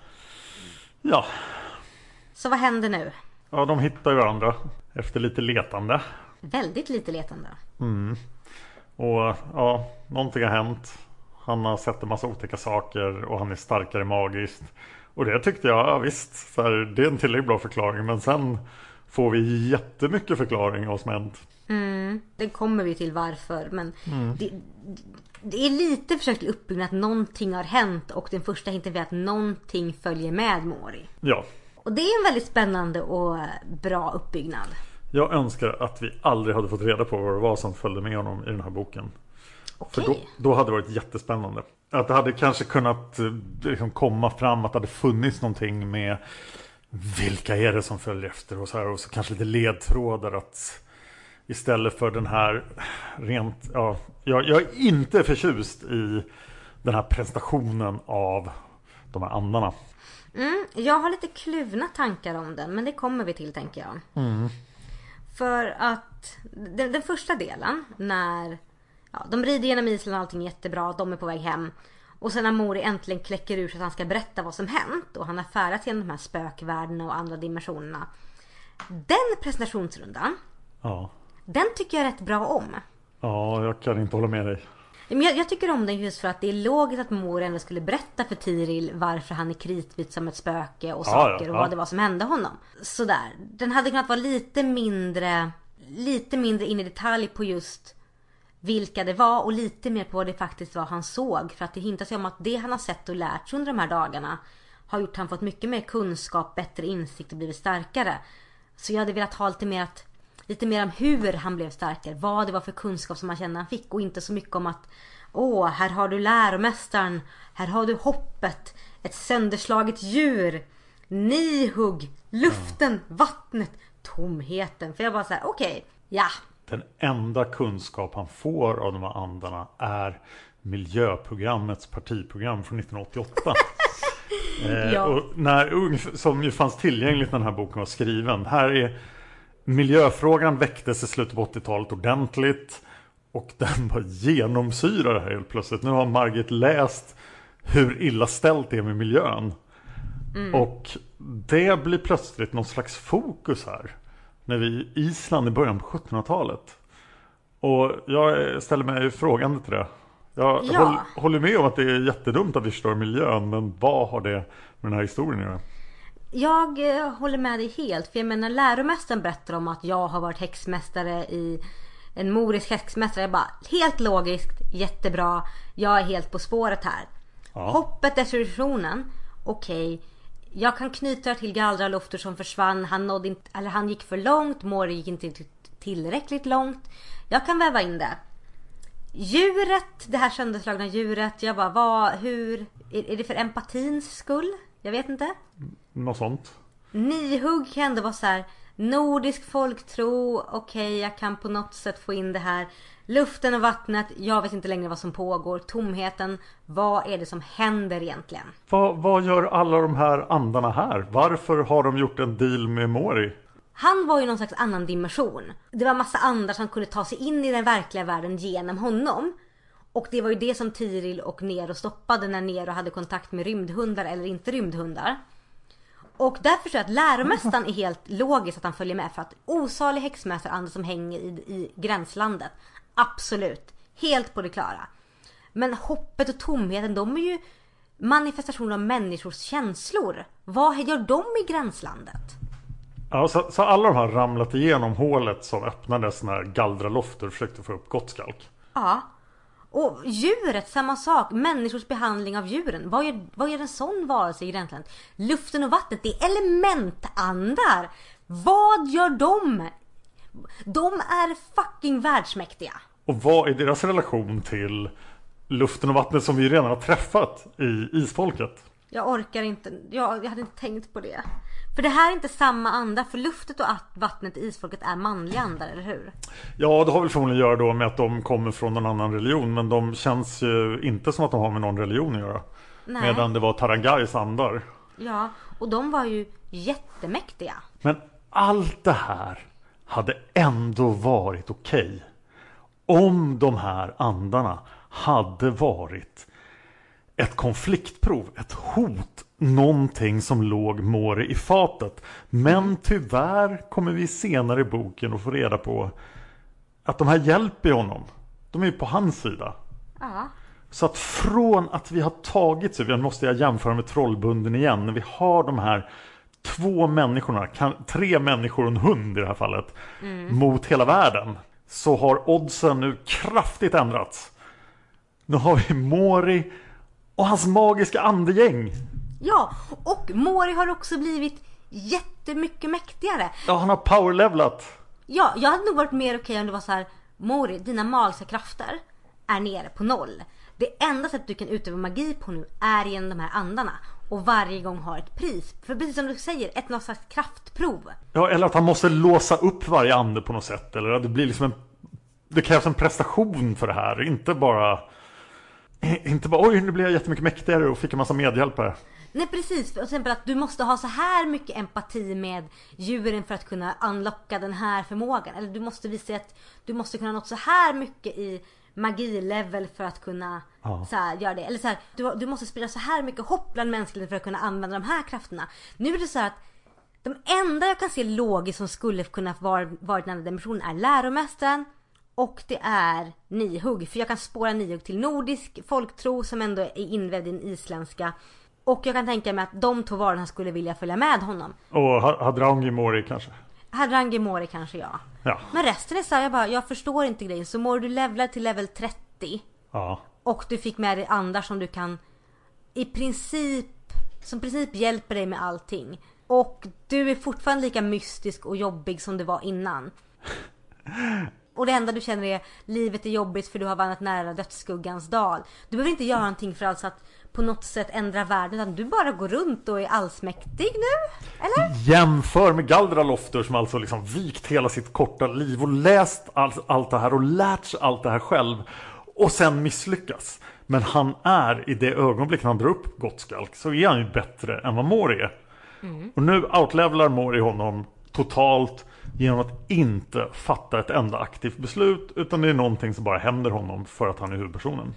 S2: Ja.
S3: Så vad händer nu?
S2: Ja, de hittar ju varandra efter lite letande.
S3: Väldigt lite letande.
S2: Och ja, någonting har hänt. Han har sett en massa otäcka saker och han är starkare magiskt. Och det tyckte jag, ja, visst, så här, det är en tillräckligt bra förklaring. Men sen får vi jättemycket förklaring av vad som hänt.
S3: Det kommer vi till varför. Men det, det är lite försök till uppbyggnad att någonting har hänt. Och den första hinten är att någonting följer med Mori.
S2: Ja,
S3: Och det är en väldigt spännande och bra uppbyggnad.
S2: jag önskar att vi aldrig hade fått reda på vad det var som följde med honom i den här boken. För
S3: Okej.
S2: då, då hade det varit jättespännande. Att det hade kanske kunnat eh, liksom komma fram att det hade funnits någonting med vilka är det som följer efter och så här. Och så kanske lite ledtrådar att istället för den här rent, ja, jag, jag är inte förtjust i den här presentationen av de här andarna.
S3: Mm, jag har lite kluvna tankar om den, men det kommer vi till tänker jag. För att den, den första delen, när ja, de rider genom Island och allting är jättebra, de är på väg hem. Och sen när Mori äntligen kläcker ur sig att han ska berätta vad som hänt och han har färdats genom de här spökvärldarna och andra dimensionerna. Den presentationsrundan,
S2: Ja,
S3: den tycker jag rätt bra om.
S2: ja jag kan inte hålla med dig.
S3: Men jag, jag tycker om den just för att det är logiskt att Mor ändå skulle berätta för Tiril varför han är kritvit som ett spöke och
S2: Ja,
S3: saker
S2: ja,
S3: och
S2: ja.
S3: vad det var som hände honom. Sådär. Den hade kunnat vara lite mindre, lite mindre in i detalj på just vilka det var och lite mer på vad det faktiskt var han såg. För att det hintas ju om att det han har sett och lärt sig under de här dagarna har gjort att han fått mycket mer kunskap, bättre insikt och blivit starkare. Så jag hade velat ha lite mer att Lite mer om hur han blev starkare, vad det var för kunskap som han kände han fick och inte så mycket om att Åh, här har du läromästaren, här har du hoppet, ett sönderslaget djur, nihugg, luften, vattnet, tomheten. För jag bara såhär, okej, ja.
S2: Den enda kunskap han får av de här andarna är miljöprogrammets partiprogram från 1988. eh,
S3: Ja.
S2: och när, som ju fanns tillgängligt när den här boken var skriven. Här är miljöfrågan väcktes i slutet på 80-talet ordentligt. Och den var genomsyrad här helt plötsligt. Nu har Margit läst hur illa ställt det är med miljön. Och det blir plötsligt någon slags fokus här. När vi i Island i början på 1700-talet. Och jag ställer mig frågande till det. Jag
S3: Ja.
S2: håll, håller med om att det är jättedumt att vi förstör miljön. Men vad har det med den här historien att göra?
S3: Jag eh, håller med dig helt. För jag menar läromästaren berättar om att jag har varit häxmästare i en morisk häxmästare. Jag bara, helt logiskt, jättebra. Jag är helt på spåret här.
S2: Ja.
S3: Hoppet revolutionen, okej. Jag kan knyta till Gallralofter som försvann. Han, nådde inte, eller han gick för långt. Mori gick inte till- tillräckligt långt. Jag kan väva in det. Djuret, det här sönderslagna djuret. Jag bara, vad, hur? Är, är det för empatins skull? Jag vet inte.
S2: Något sånt.
S3: Nihugg kan ändå vara så här. Nordisk folktro, okej jag kan på något sätt få in det här. Luften och vattnet, jag vet inte längre vad som pågår. Tomheten, vad är det som händer egentligen?
S2: Vad, vad gör alla de här andarna här? Varför har de gjort en deal med Mori?
S3: Han var ju någon slags annan dimension. Det var massa andra som kunde ta sig in i den verkliga världen genom honom. Och det var ju det som Tiril och Nero stoppade när Nero hade kontakt med rymdhundar eller inte rymdhundar. Och därför jag att läromästaren är helt logiskt att han följer med för att osalig häxmästarande som hänger i, i gränslandet. Absolut. Helt på det klara. Men hoppet och tomheten de är ju manifestationer av människors känslor. Vad gör de i gränslandet?
S2: Ja, så, så alla de har ramlat igenom hålet som öppnades när Galdralofter försökte få upp Gottskalk.
S3: Ja. Och djuret, samma sak. Människors behandling av djuren. Vad gör, vad gör en sån varelse egentligen? Luften och vattnet, det är elementandar. Vad gör de? De är fucking världsmäktiga.
S2: Och vad är deras relation till luften och vattnet som vi redan har träffat i isfolket?
S3: Jag orkar inte. Jag, jag hade inte tänkt på det. För det här är inte samma anda. För luftet och vattnet i isfolket är manliga andar, eller hur?
S2: Ja, det har väl förmodligen att göra då med att de kommer från en annan religion. Men de känns ju inte som att de har med någon religion att göra. Nej. Medan det var Tarangais andar.
S3: Ja, och de var ju jättemäktiga.
S2: Men allt det här hade ändå varit okej. Om de här andarna hade varit ett konfliktprov, ett hot, någonting som låg Mori i fatet. Men tyvärr kommer vi senare i boken att få reda på att de här hjälper honom. De är på hans sida.
S3: Ja.
S2: Så att från att vi har tagit sig, måste jag jämföra med Trollbunden igen, när vi har de här två människorna, tre människor och en hund i det här fallet, mm. mot hela världen. Så har oddsen nu kraftigt ändrats. Nu har vi Mori och hans magiska andegäng.
S3: Ja, och Mori har också blivit jättemycket mäktigare.
S2: Ja, han har powerlevlat.
S3: Ja, jag hade nog varit mer okej okay om det var så här Mori, dina magiska krafter är nere på noll. Det enda sättet du kan utöva magi på nu är genom de här andarna. Och varje gång har ett pris. För precis som du säger, ett något slags kraftprov.
S2: Ja, eller att han måste låsa upp varje ande på något sätt. Eller att det blir liksom en... Det krävs en prestation för det här. Inte bara inte bara oj nu blir jag jättemycket mäktigare och fick en massa medhjälpare.
S3: Nej precis, till exempel att du måste ha så här mycket empati med djuren för att kunna unlocka den här förmågan. Eller du måste visa att du måste kunna nå så här mycket i magilevel för att kunna ja. så här, göra det. Eller så här, du, du måste sprida så här mycket hopp bland mänskligheten för att kunna använda de här krafterna. Nu är det så här att de enda jag kan se logiskt som skulle kunna vara, vara i den andra dimensionen är läromästaren, och det är nihugg. För jag kan spåra nihugg till nordisk folktro som ändå är invävd i den isländska. Och jag kan tänka mig att de två varorna skulle vilja följa med honom.
S2: Och Hadrangi Mori kanske?
S3: Hadrangi Mori kanske ja.
S2: ja.
S3: Men resten är så här, jag bara, jag förstår inte grejen. Så Mori du levlar till level 30.
S2: Ja.
S3: Och du fick med dig andar som du kan i princip, som princip hjälper dig med allting. Och du är fortfarande lika mystisk och jobbig som du var innan. Och det enda du känner är livet är jobbigt för du har vandrat nära dödsskuggans dal. Du behöver inte göra någonting för alls att på något sätt ändra världen utan du bara går runt och är allsmäktig nu? Eller?
S2: Jämför med Galdralofter som alltså liksom vikt hela sitt korta liv och läst allt, allt det här och lärt sig allt det här själv och sen misslyckas. Men han är i det ögonblick han drar upp Gottskalk så är han ju bättre än vad Mori är. Mm. Och nu outlevlar Mori honom totalt genom att inte fatta ett enda aktivt beslut utan det är någonting som bara händer honom för att han är huvudpersonen.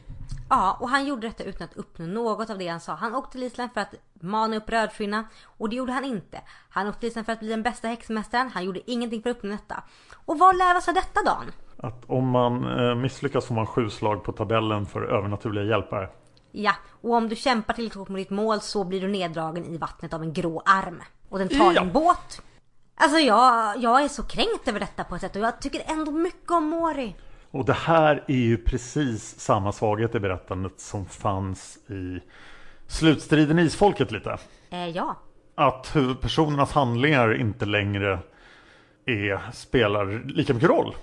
S3: Ja, och han gjorde detta utan att uppnå något av det han sa. Han åkte till Island för att mana upp rödskynna och det gjorde han inte. Han åkte till Island för att bli den bästa häxmästaren. Han gjorde ingenting för att uppnå detta. Och vad lär oss av detta Dan?
S2: Att om man eh, misslyckas får man sju slag på tabellen för övernaturliga hjälpare.
S3: Ja, och om du kämpar tillräckligt hårt mot ditt mål så blir du neddragen i vattnet av en grå arm. Och den tar ja. en båt Alltså jag, jag är så kränkt över detta på ett sätt och jag tycker ändå mycket om Mori.
S2: Och det här är ju precis samma svaghet i berättandet som fanns i slutstriden i Isfolket lite.
S3: Eh, ja.
S2: Att huvudpersonernas handlingar inte längre är, spelar lika mycket roll.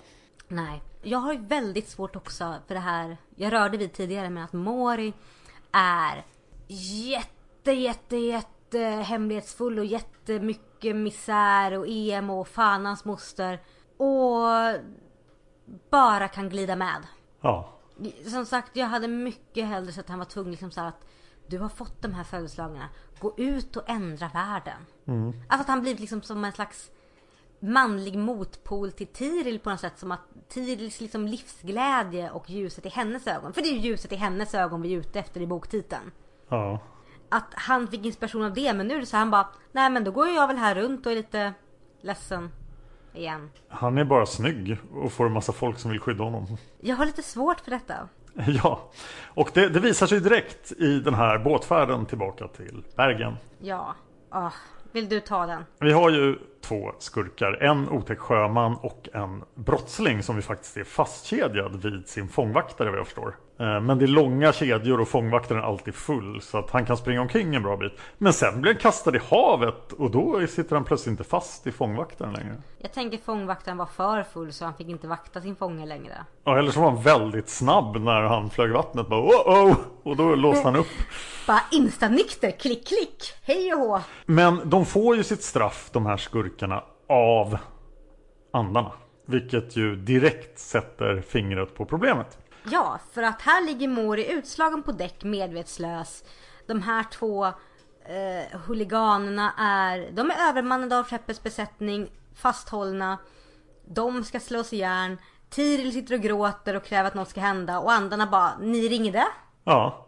S3: Nej, jag har ju väldigt svårt också för det här. Jag rörde vid tidigare med att Mori är jätte, jätte, jätte hemlighetsfull och jättemycket mycket misär och emo och fan hans moster. Och bara kan glida med.
S2: Ja.
S3: Som sagt, jag hade mycket hellre sett att han var tvungen liksom så att du har fått de här födelsedagarna. Gå ut och ändra världen.
S2: Mm.
S3: Alltså att han blivit liksom som en slags manlig motpol till Tiril på något sätt. Som att Tirils liksom livsglädje och ljuset i hennes ögon. För det är ju ljuset i hennes ögon vi är ute efter i boktiteln.
S2: Ja
S3: att han fick inspiration av det. Men nu är det så här, han bara, nej men då går jag väl här runt och är lite ledsen igen.
S2: Han är bara snygg och får en massa folk som vill skydda honom.
S3: Jag har lite svårt för detta.
S2: Ja, och det, det visar sig direkt i den här båtfärden tillbaka till Bergen.
S3: Ja, oh, vill du ta den?
S2: Vi har ju två skurkar. En otäck sjöman och en brottsling som ju faktiskt är fastkedjad vid sin fångvaktare vad jag förstår. Eh, Men det är långa kedjor och fångvaktaren är alltid full så att han kan springa omkring en bra bit. Men sen blir han kastad i havet och då sitter han plötsligt inte fast i fångvaktaren längre.
S3: Jag tänker fångvaktaren var för full så han fick inte vakta sin fånge längre.
S2: Ja, eller så var han väldigt snabb när han flög i vattnet. Bara, oh, oh! Och då låste han upp.
S3: Bara instanykter, klick klick, hej och hå.
S2: Men de får ju sitt straff, de här skurkarna, av andarna. Vilket ju direkt sätter fingret på problemet.
S3: Ja, för att här ligger Mori utslagen på däck medvetslös. De här två eh, huliganerna är, de är övermannade av skeppets besättning, fasthållna. De ska slås ihjäl. Tiril sitter och gråter och kräver att något ska hända och andarna bara, ni ringde?
S2: Ja,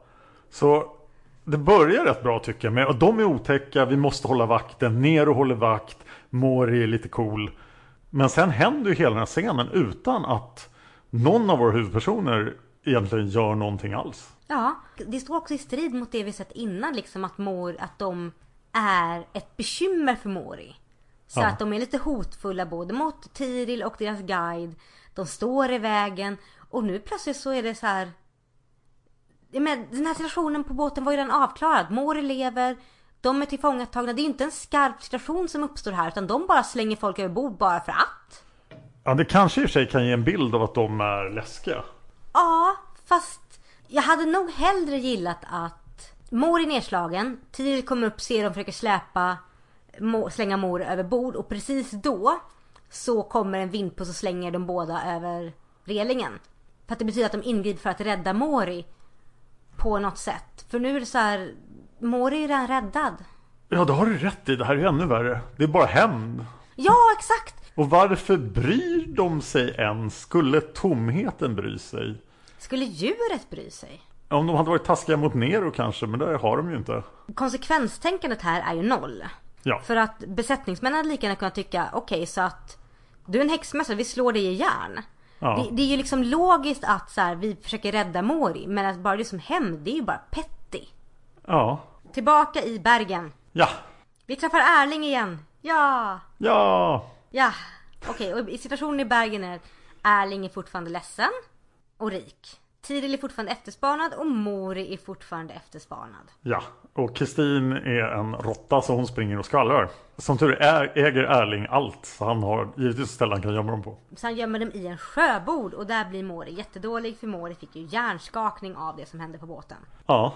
S2: så det börjar rätt bra tycker jag. Med, och de är otäcka, vi måste hålla vakten. Nero håller vakt, Mori är lite cool. Men sen händer ju hela den här scenen utan att någon av våra huvudpersoner egentligen gör någonting alls.
S3: Ja, det står också i strid mot det vi sett innan liksom att Mor, att de är ett bekymmer för Mori. Så
S2: Ja.
S3: att de är lite hotfulla både mot Tiril och deras guide. De står i vägen och nu plötsligt så är det så här. Men den här situationen på båten var ju redan avklarad. Mori lever, de är tillfångatagna. Det är inte en skarp situation som uppstår här utan de bara slänger folk över bord bara för att.
S2: Ja, det kanske i och för sig kan ge en bild av att de är läskiga.
S3: Ja, fast jag hade nog hellre gillat att mor är nedslagen, Tiril kommer upp, ser dem, försöker släpa, slänga mor över bord och precis då så kommer en vindpuss och slänger de båda över relingen. För att det betyder att de ingriper för att rädda Mori på något sätt. För nu är det så här, Mori är redan räddad.
S2: Ja, det har du rätt i. Det här är ju ännu värre. Det är bara hämnd.
S3: Ja, exakt!
S2: Och varför bryr de sig ens? Skulle tomheten bry sig?
S3: Skulle djuret bry sig?
S2: Om de hade varit taskiga mot Nero kanske, men det har de ju inte.
S3: Konsekvenstänkandet här är ju noll.
S2: Ja,
S3: För att besättningsmännen hade lika gärna kunnat tycka, okej så att du är en häxmästare, vi slår dig i järn.
S2: Ja.
S3: Det, det är ju liksom logiskt att så här, vi försöker rädda Mori, men att bara det som hämnd, det är ju bara petty.
S2: ja,
S3: Tillbaka i bergen.
S2: ja,
S3: Vi träffar Erling igen. Ja,
S2: ja.
S3: Ja. Okej, och i situationen i bergen är Erling är fortfarande ledsen och rik. Tiril är fortfarande efterspanad och Mori är fortfarande efterspanad.
S2: Ja, och Kristin är en råtta så hon springer och skvallrar. Som tur är äger Erling allt, så han har givetvis ställen han kan gömma dem på.
S3: Så han gömmer dem i en sjöbord och där blir Mori jättedålig för Mori fick ju hjärnskakning av det som hände på båten.
S2: Ja,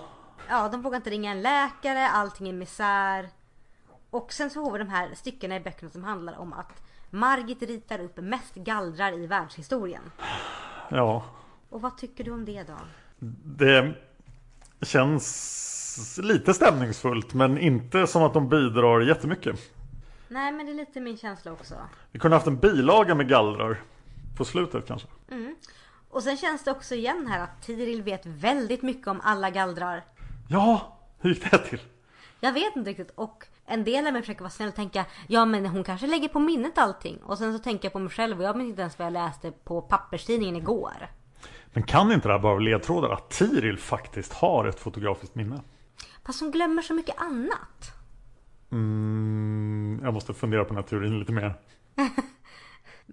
S3: Ja, de vågar inte ringa en läkare, allting är misär. Och sen så har vi de här styckena i böckerna som handlar om att Margit ritar upp mest gallrar i världshistorien.
S2: ja.
S3: Och vad tycker du om det då?
S2: Det känns lite stämningsfullt, men inte som att de bidrar jättemycket.
S3: Nej men det är lite min känsla också.
S2: Vi kunde haft en bilaga med gallrar på slutet kanske.
S3: Och sen känns det också igen här att Tiril vet väldigt mycket om alla gallrar.
S2: Ja, hur gick det till?
S3: Jag vet inte riktigt och en del av mig försöker vara snäll och tänka ja men hon kanske lägger på minnet allting. Och sen så tänker jag på mig själv och jag minns inte ens vad jag läste på papperstidningen igår.
S2: Men kan inte det här bara vara ledtrådar att Tiril faktiskt har ett fotografiskt minne?
S3: Fast hon glömmer så mycket annat.
S2: Mm, jag måste fundera på den här teorin lite mer.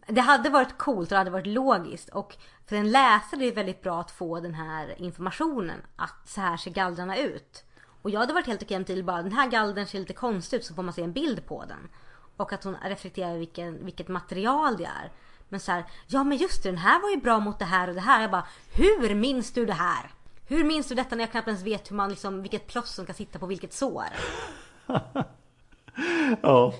S3: Det hade varit coolt och det hade varit logiskt och för en läsare är det väldigt bra att få den här informationen att så här ser gallrarna ut. Och jag hade varit helt okej till bara den här galden ser lite konstig ut så får man se en bild på den. Och att hon reflekterar vilken, vilket material det är. Men så här, ja men just det den här var ju bra mot det här och det här. Jag bara, hur minns du det här? Hur minns du detta när jag knappt ens vet hur man liksom, vilket plåster som ska sitta på vilket sår?
S2: Ja.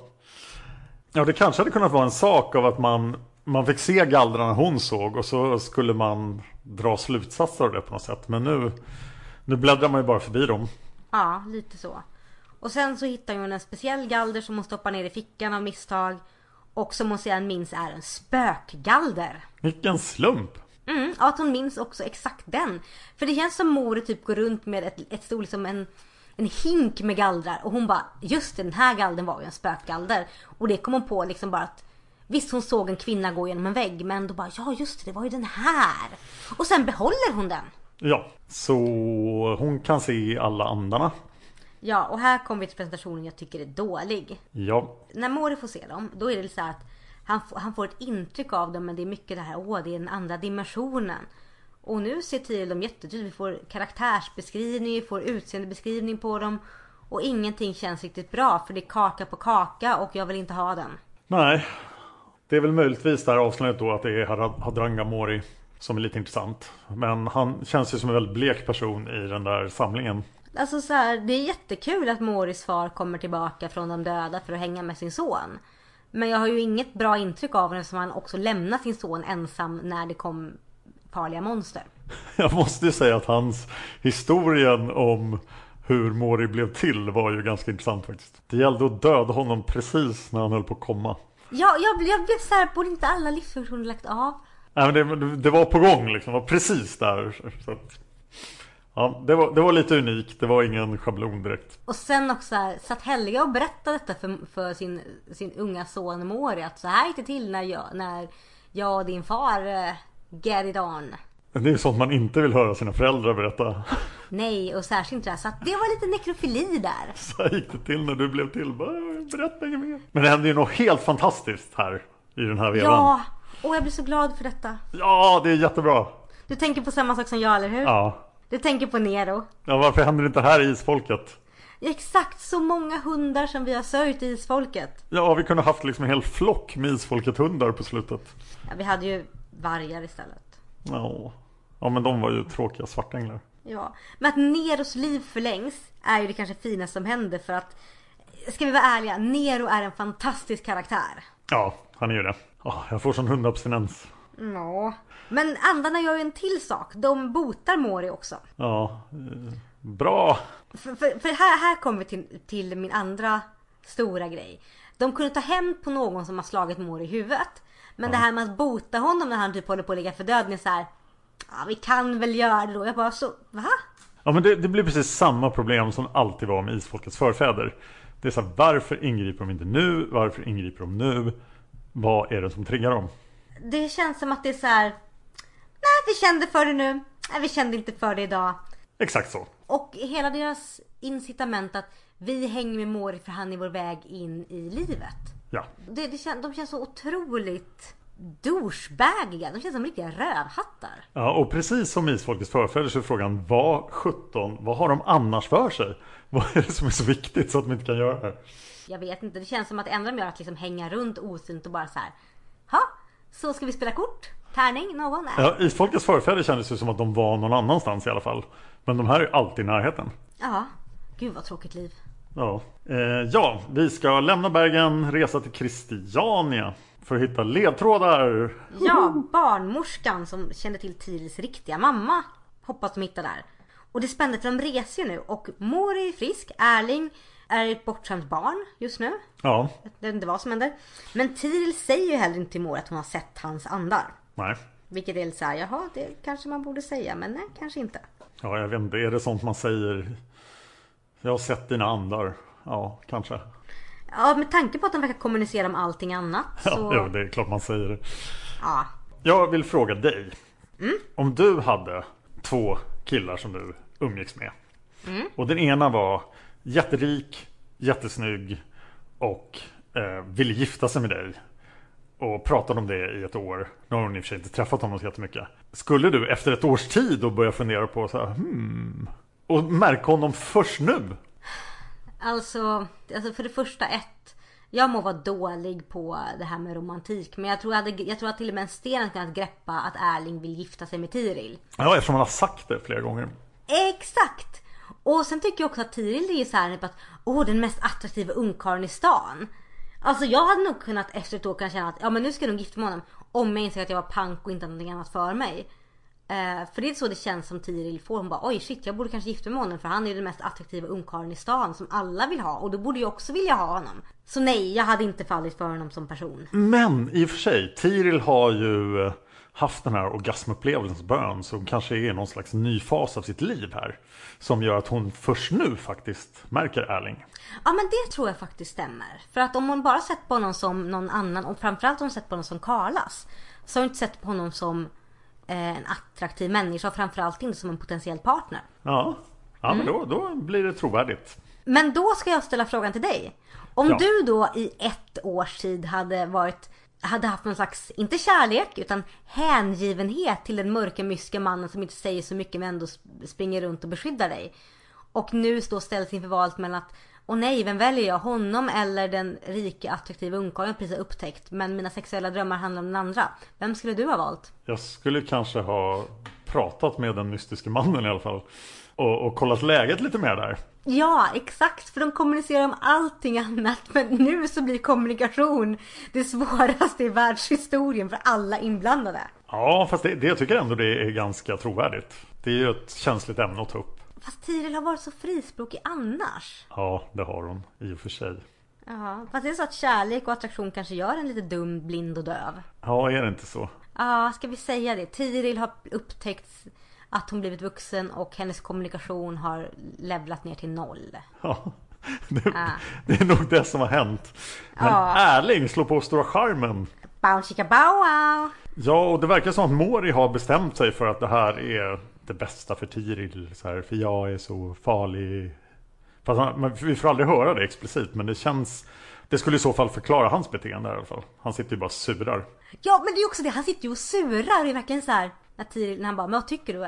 S2: Ja, det kanske hade kunnat vara en sak av att man, man fick se gallrarna hon såg och så skulle man dra slutsatser av det på något sätt. Men nu, nu bläddrar man ju bara förbi dem.
S3: Ja, lite så. Och sen så hittar hon en speciell galder som hon stoppar ner i fickan av misstag. Och som hon sedan minns är en spökgalder.
S2: Vilken slump!
S3: Mm, och att hon minns också exakt den. För det känns som Mori typ går runt med ett, ett stort, liksom en, en hink med gallrar. Och hon bara, just den här galdern var ju en spökgalder. Och det kom hon på liksom bara att Visst hon såg en kvinna gå genom en vägg men då bara ja just det, det var ju den här. Och sen behåller hon den.
S2: Ja, så hon kan se alla andarna.
S3: Ja, och här kommer vi till presentationen jag tycker är dålig.
S2: Ja,
S3: När Mori får se dem, då är det så att han, får- han får ett intryck av dem men det är mycket det här, åh det är den andra dimensionen. Och nu ser Tiril dem jättetydligt. Vi får karaktärsbeskrivning, vi får utseendebeskrivning på dem. Och ingenting känns riktigt bra för det är kaka på kaka och jag vill inte ha den.
S2: nej. Det är väl möjligtvis det här avslöjandet då att det är Harad- Hadrang Mori som är lite intressant. Men han känns ju som en väldigt blek person i den där samlingen.
S3: Alltså så här, det är jättekul att Moris far kommer tillbaka från de döda för att hänga med sin son. Men jag har ju inget bra intryck av honom eftersom han också lämnar sin son ensam när det kom farliga monster.
S2: Jag måste ju säga att hans historien om hur Mori blev till var ju ganska intressant faktiskt. Det gällde att döda honom precis när han höll på att komma.
S3: Ja, jag, jag blev så här, borde inte alla livsfunktioner lagt av?
S2: Nej, men det, det var på gång liksom, var precis där. Så att, ja, det, var, det var lite unikt, det var ingen schablon direkt.
S3: Och sen också så här, satt Helga och berättade detta för, för sin, sin unga son Mori att så här gick det till när jag, när jag och din far uh, get it on.
S2: Det är ju sånt man inte vill höra sina föräldrar berätta.
S3: Nej, och särskilt inte det här. Så att det var lite nekrofili där.
S2: Så här gick det till när du blev till. Bara, Berätta inget mer. Men det hände ju något helt fantastiskt här i den här vevan.
S3: Ja, och jag blir så glad för detta.
S2: ja det är jättebra.
S3: Du tänker på samma sak som jag, eller hur?
S2: Ja.
S3: Du tänker på Nero.
S2: ja, varför händer det inte här i isfolket?
S3: Exakt så många hundar som vi har sörjt i isfolket.
S2: Ja, vi kunde haft liksom en hel flock med isfolket-hundar på slutet.
S3: Ja, vi hade ju vargar istället.
S2: Ja. ja, men de var ju tråkiga svartänglar.
S3: Ja, men att Neros liv förlängs är ju det kanske finaste som händer för att Ska vi vara ärliga, Nero är en fantastisk karaktär.
S2: Ja, han är ju det. Ja, jag får sån hundabstinens.
S3: Ja. Men andarna gör ju en till sak. De botar Mori också.
S2: Ja, eh, bra.
S3: För, för, för här, här kommer vi till, till min andra stora grej. De kunde ta hämnd på någon som har slagit Mori i huvudet. Men det här med att bota honom när han typ håller på att ligga för döden är så här. Ja, vi kan väl göra det då. Jag bara så, va?
S2: Ja, men det, det blir precis samma problem som alltid var med isfolkets förfäder. Det är så här, varför ingriper de inte nu? Varför ingriper de nu? Vad är det som triggar dem?
S3: Det känns som att det är så här. Nej, vi kände för det nu. Nej, vi kände inte för det idag.
S2: Exakt så.
S3: Och hela deras incitament att vi hänger med Mori för han är vår väg in i livet.
S2: Ja,
S3: Det, det kän, de känns så otroligt douchebagiga. De känns som riktiga rövhattar.
S2: ja och precis som isfolkets förfäder så är frågan vad 17, vad har de annars för sig? Vad är det som är så viktigt så att de inte kan göra det här?
S3: Jag vet inte, det känns som att det enda de gör är att liksom hänga runt osynt och bara så här. Ha, så ska vi spela kort? Tärning? Någon? Nej.
S2: Ja, isfolkets förfäder kändes ju som att de var någon annanstans i alla fall. Men de här är alltid i närheten.
S3: Ja. Gud vad tråkigt liv.
S2: Ja. Eh, ja, vi ska lämna Bergen, resa till Christiania för att hitta ledtrådar.
S3: Ja, barnmorskan som kände till Tirils riktiga mamma. Hoppas de hittar där. Och det är spännande för de reser ju nu och Mori är frisk, Erling är ett bortskämt barn just nu.
S2: Ja,
S3: Jag vet inte vad som händer. Men Tiril säger ju heller inte till Mori att hon har sett hans andar.
S2: nej.
S3: Vilket är lite såhär, jaha det kanske man borde säga men nej kanske inte.
S2: Ja, jag vet inte, är det sånt man säger? Jag har sett dina andar. Ja, kanske.
S3: Ja med tanke på att de verkar kommunicera om allting annat så...
S2: Ja, jo, det är klart man säger det.
S3: ja.
S2: Jag vill fråga dig. Om du hade två killar som du umgicks med. Och den ena var jätterik, jättesnygg och eh, ville gifta sig med dig. Och pratade om det i ett år. Nu har hon i och för sig inte träffat honom så jättemycket. Skulle du efter ett års tid då börja fundera på så här, hmm. Och märka honom först nu?
S3: Alltså, alltså för det första ett. Jag må vara dålig på det här med romantik. Men jag tror, jag, hade, jag tror att till och med en sten hade kunnat greppa att Erling vill gifta sig med Tiril.
S2: Ja, eftersom han har sagt det flera gånger.
S3: Exakt! Och sen tycker jag också att Tiril är ju så här typ att Åh den mest attraktiva ungkarlen i stan. Alltså jag hade nog kunnat efter ett år kunna känna att ja men nu ska jag nog gifta mig med honom. Om jag inser att jag var pank och inte hade någonting annat för mig. Eh, för det är så det känns som Tiril får. Hon bara oj shit jag borde kanske gifta mig med honom för han är ju den mest attraktiva ungkarlen i stan som alla vill ha. Och då borde jag också vilja ha honom. Så nej jag hade inte fallit för honom som person.
S2: Men i och för sig, Tiril har ju eh, haft den här orgasmupplevelsens bön. Så hon kanske är i någon slags ny fas av sitt liv här. Som gör att hon först nu faktiskt märker Erling.
S3: Ja men det tror jag faktiskt stämmer. För att om hon bara sett på honom som någon annan och framförallt om hon sett på honom som Karlas. Så har hon inte sett på honom som eh, en attraktiv människa och framförallt inte som en potentiell partner.
S2: Ja, Ja, men då, då blir det trovärdigt.
S3: Men då ska jag ställa frågan till dig. Om
S2: Ja.
S3: du då i ett års tid hade varit hade haft någon slags, inte kärlek, utan hängivenhet till den mörka mystiska mannen som inte säger så mycket men ändå springer runt och beskyddar dig. Och nu då ställs inför valet mellan att Åh nej, vem väljer jag? Honom eller den rika attraktiva ungkarlen jag precis har upptäckt? Men mina sexuella drömmar handlar om den andra. Vem skulle du ha valt?
S2: Jag skulle kanske ha pratat med den mystiske mannen i alla fall. Och, och kollat läget lite mer där.
S3: Ja, exakt. För de kommunicerar om allting annat. Men nu så blir kommunikation det svåraste i världshistorien för alla inblandade.
S2: Ja, fast det, det jag tycker ändå det är ganska trovärdigt. Det är ju ett känsligt ämne att ta upp.
S3: Fast Tiril har varit så frispråkig annars.
S2: Ja, det har hon i och för sig.
S3: Ja, fast det är så att kärlek och attraktion kanske gör en lite dum, blind och döv.
S2: Ja, är det inte så?
S3: Ja, ska vi säga det? Tiril har upptäckt att hon blivit vuxen och hennes kommunikation har levlat ner till noll.
S2: Ja, det, det är nog det som har hänt. Men
S3: Ja.
S2: Erling slår på stora charmen.
S3: Bow chicka bow wow!
S2: Ja, och det verkar som att Mori har bestämt sig för att det här är det bästa för Tiril. Så här, för jag är så farlig. Fast han, vi får aldrig höra det explicit, men det känns... Det skulle i så fall förklara hans beteende i alla fall. Han sitter ju bara och surar.
S3: Ja, men det är också det. Han sitter ju och surar. Det är verkligen så här. När, Tiril, när han bara, men vad tycker du?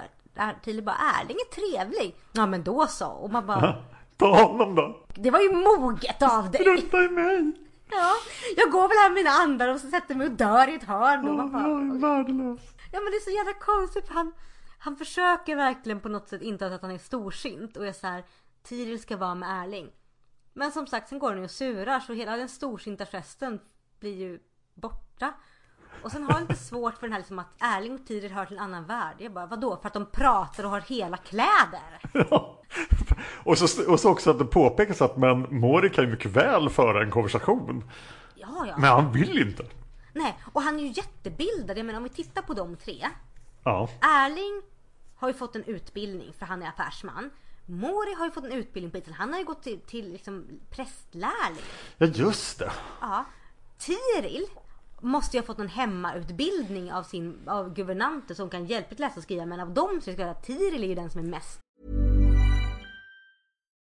S3: Tiril bara, Erling är trevlig. Ja, men då så. Och man bara,
S2: Ta honom då!
S3: det var ju moget av dig.
S2: Strunta i mig!
S3: Ja, jag går väl här med mina andar och så sätter mig och dör i ett hörn. Och man
S2: Jag är
S3: bara,
S2: värdelös.
S3: ja, men det är så jävla konstigt. Han, han försöker verkligen på något sätt inte att han är storsint och är så här. Tiril ska vara med Erling. Men som sagt, sen går han ju och surar så hela den storsinta gesten blir ju borta. Och sen har jag lite svårt för den här liksom att Erling och Tiril hör till en annan värld. Jag bara, vadå? För att de pratar och har hela kläder?
S2: Ja. Och, så, och så också att det påpekas att men Mori kan ju mycket väl föra en konversation.
S3: Ja, ja.
S2: Men han vill inte.
S3: Nej, och han är ju jättebildad. Jag menar om vi tittar på de tre.
S2: Ja,
S3: Erling har ju fått en utbildning för han är affärsman. Mori har ju fått en utbildning på Island. Han har ju gått till, till liksom prästlärling.
S2: ja just det.
S3: Ja. Tiril måste ju ha fått någon hemmautbildning av sin av guvernanter som kan hjälpligt läsa och skriva. Men av dem så ska jag säga att Tiril är ju den som är mest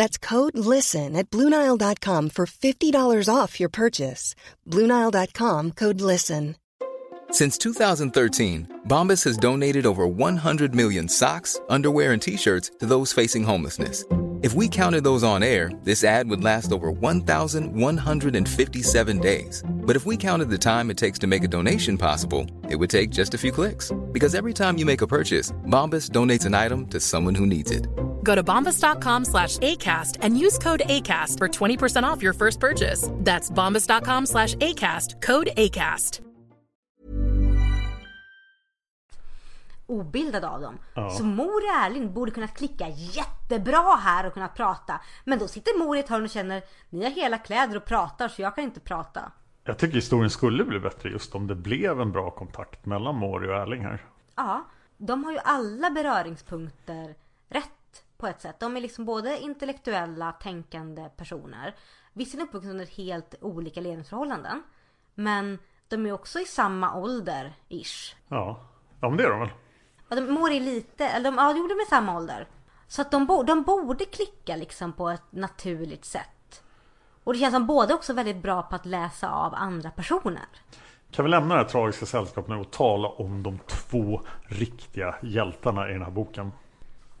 S4: That's code LISTEN at Bluenile.com for $50 off your purchase. Bluenile.com code LISTEN.
S5: Since 2013, Bombas has donated over 100 million socks, underwear, and t shirts to those facing homelessness. If we counted those on air, this ad would last over 1,157 days. But if we counted the time it takes to make a donation possible, it would take just a few clicks. Because every time you make a purchase, Bombas donates an item to someone who needs it.
S6: Go to bombas.com slash ACAST and use code ACAST for 20% off your first purchase. That's bombas.com slash ACAST, code ACAST.
S3: obildad av dem. Så Mor och Erling borde kunna klicka jättebra här och kunna prata. Men då sitter Mor i ett hörn och känner ni har hela kläder och pratar så jag kan inte prata.
S2: Jag tycker historien skulle bli bättre just om det blev en bra kontakt mellan Mori och Erling här.
S3: Ja, de har ju alla beröringspunkter rätt på ett sätt. De är liksom både intellektuella, tänkande personer. Visserligen uppvuxna under helt olika levnadsförhållanden. Men de är också i samma ålder, ish.
S2: Ja, ja men det är de väl.
S3: Och de mår i lite, eller de, ja, jo, de är samma ålder. Så att de, bo, de borde klicka liksom på ett naturligt sätt. Och det känns som båda också väldigt bra på att läsa av andra personer.
S2: Kan vi lämna det här tragiska sällskapet nu och tala om de två riktiga hjältarna i den här boken?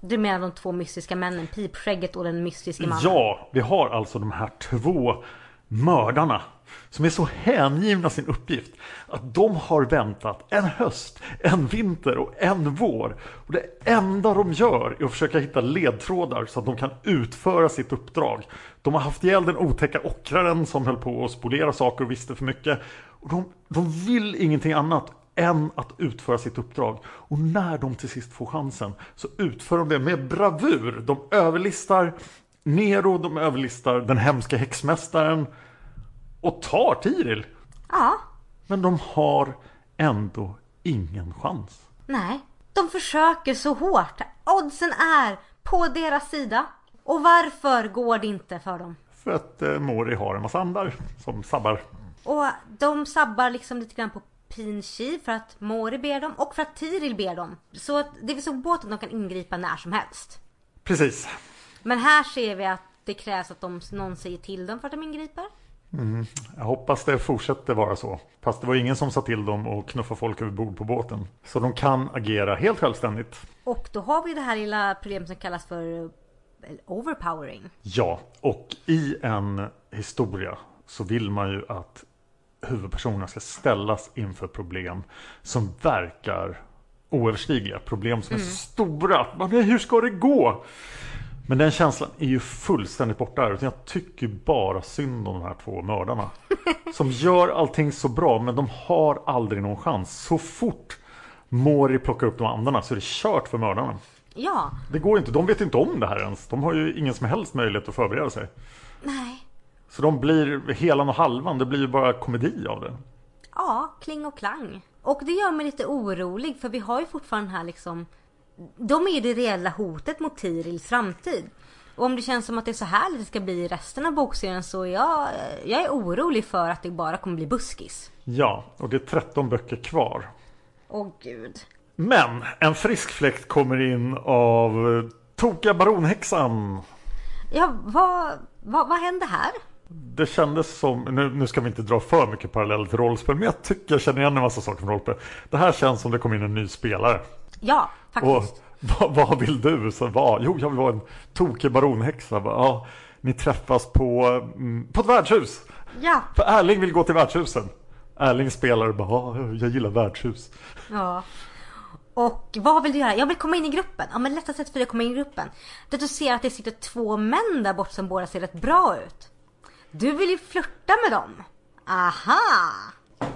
S3: Du menar de två mystiska männen, pipskägget och den mystiska mannen?
S2: Ja, vi har alltså de här två mördarna som är så hängivna sin uppgift att de har väntat en höst, en vinter och en vår. Och det enda de gör är att försöka hitta ledtrådar så att de kan utföra sitt uppdrag. De har haft ihjäl den otäcka ockraren som höll på att spolera saker och visste för mycket. Och de, de vill ingenting annat än att utföra sitt uppdrag. Och när de till sist får chansen så utför de det med bravur. De överlistar Nero, de överlistar den hemska häxmästaren och tar Tiril.
S3: Ja.
S2: Men de har ändå ingen chans.
S3: Nej. De försöker så hårt. Oddsen är på deras sida. Och varför går det inte för dem?
S2: För att eh, Mori har en massa andar som sabbar.
S3: Och de sabbar liksom lite grann på Pinchi för att Mori ber dem och för att Tiril ber dem. Så att det är så båt att de kan ingripa när som helst.
S2: Precis.
S3: Men här ser vi att det krävs att de, någon säger till dem för att de ingriper.
S2: Mm. Jag hoppas det fortsätter vara så. Fast det var ingen som sa till dem och knuffa folk över bord på båten. Så de kan agera helt självständigt.
S3: Och då har vi det här lilla problemet som kallas för eh, overpowering.
S2: Ja, och i en historia så vill man ju att huvudpersonerna ska ställas inför problem som verkar oöverstigliga. Problem som är så stora. Man, hur ska det gå? Men den känslan är ju fullständigt borta här. Utan jag tycker bara synd om de här två mördarna. Som gör allting så bra men de har aldrig någon chans. Så fort Mori plockar upp de andra så är det kört för mördarna.
S3: Ja,
S2: Det går inte. De vet inte om det här ens. De har ju ingen som helst möjlighet att förbereda sig.
S3: nej.
S2: Så de blir helan och halvan. Det blir ju bara komedi av det.
S3: Ja, kling och klang. Och det gör mig lite orolig för vi har ju fortfarande här liksom De är ju det reella hotet mot Tirils framtid. Och om det känns som att det är så här det ska bli i resten av bokserien så jag, jag är orolig för att det bara kommer bli buskis.
S2: Ja, och det är 13 böcker kvar.
S3: Åh gud.
S2: Men en frisk fläkt kommer in av Tokiga Baronhäxan.
S3: Ja, vad, vad, vad hände här?
S2: Det kändes som, nu, nu ska vi inte dra för mycket parallell till rollspel, men jag tycker jag känner igen en massa saker från rollspel. Det här känns som det kom in en ny spelare.
S3: Ja,
S2: Och
S3: faktiskt.
S2: vad, vad vill du? Så vad? Jo, jag vill vara en tokig baronhäxa. Ja, ni träffas på, mm, på ett värdshus.
S3: Ja,
S2: För Erling vill gå till värdshusen. Erling spelar och bara, "Ja, jag gillar värdshus.
S3: ja. Och vad vill du göra? Jag vill komma in i gruppen. Ja, men lätta sätt för dig att komma in i gruppen. Det är att du ser att det sitter två män där bort som båda ser rätt bra ut. Du vill ju flirta med dem. Aha!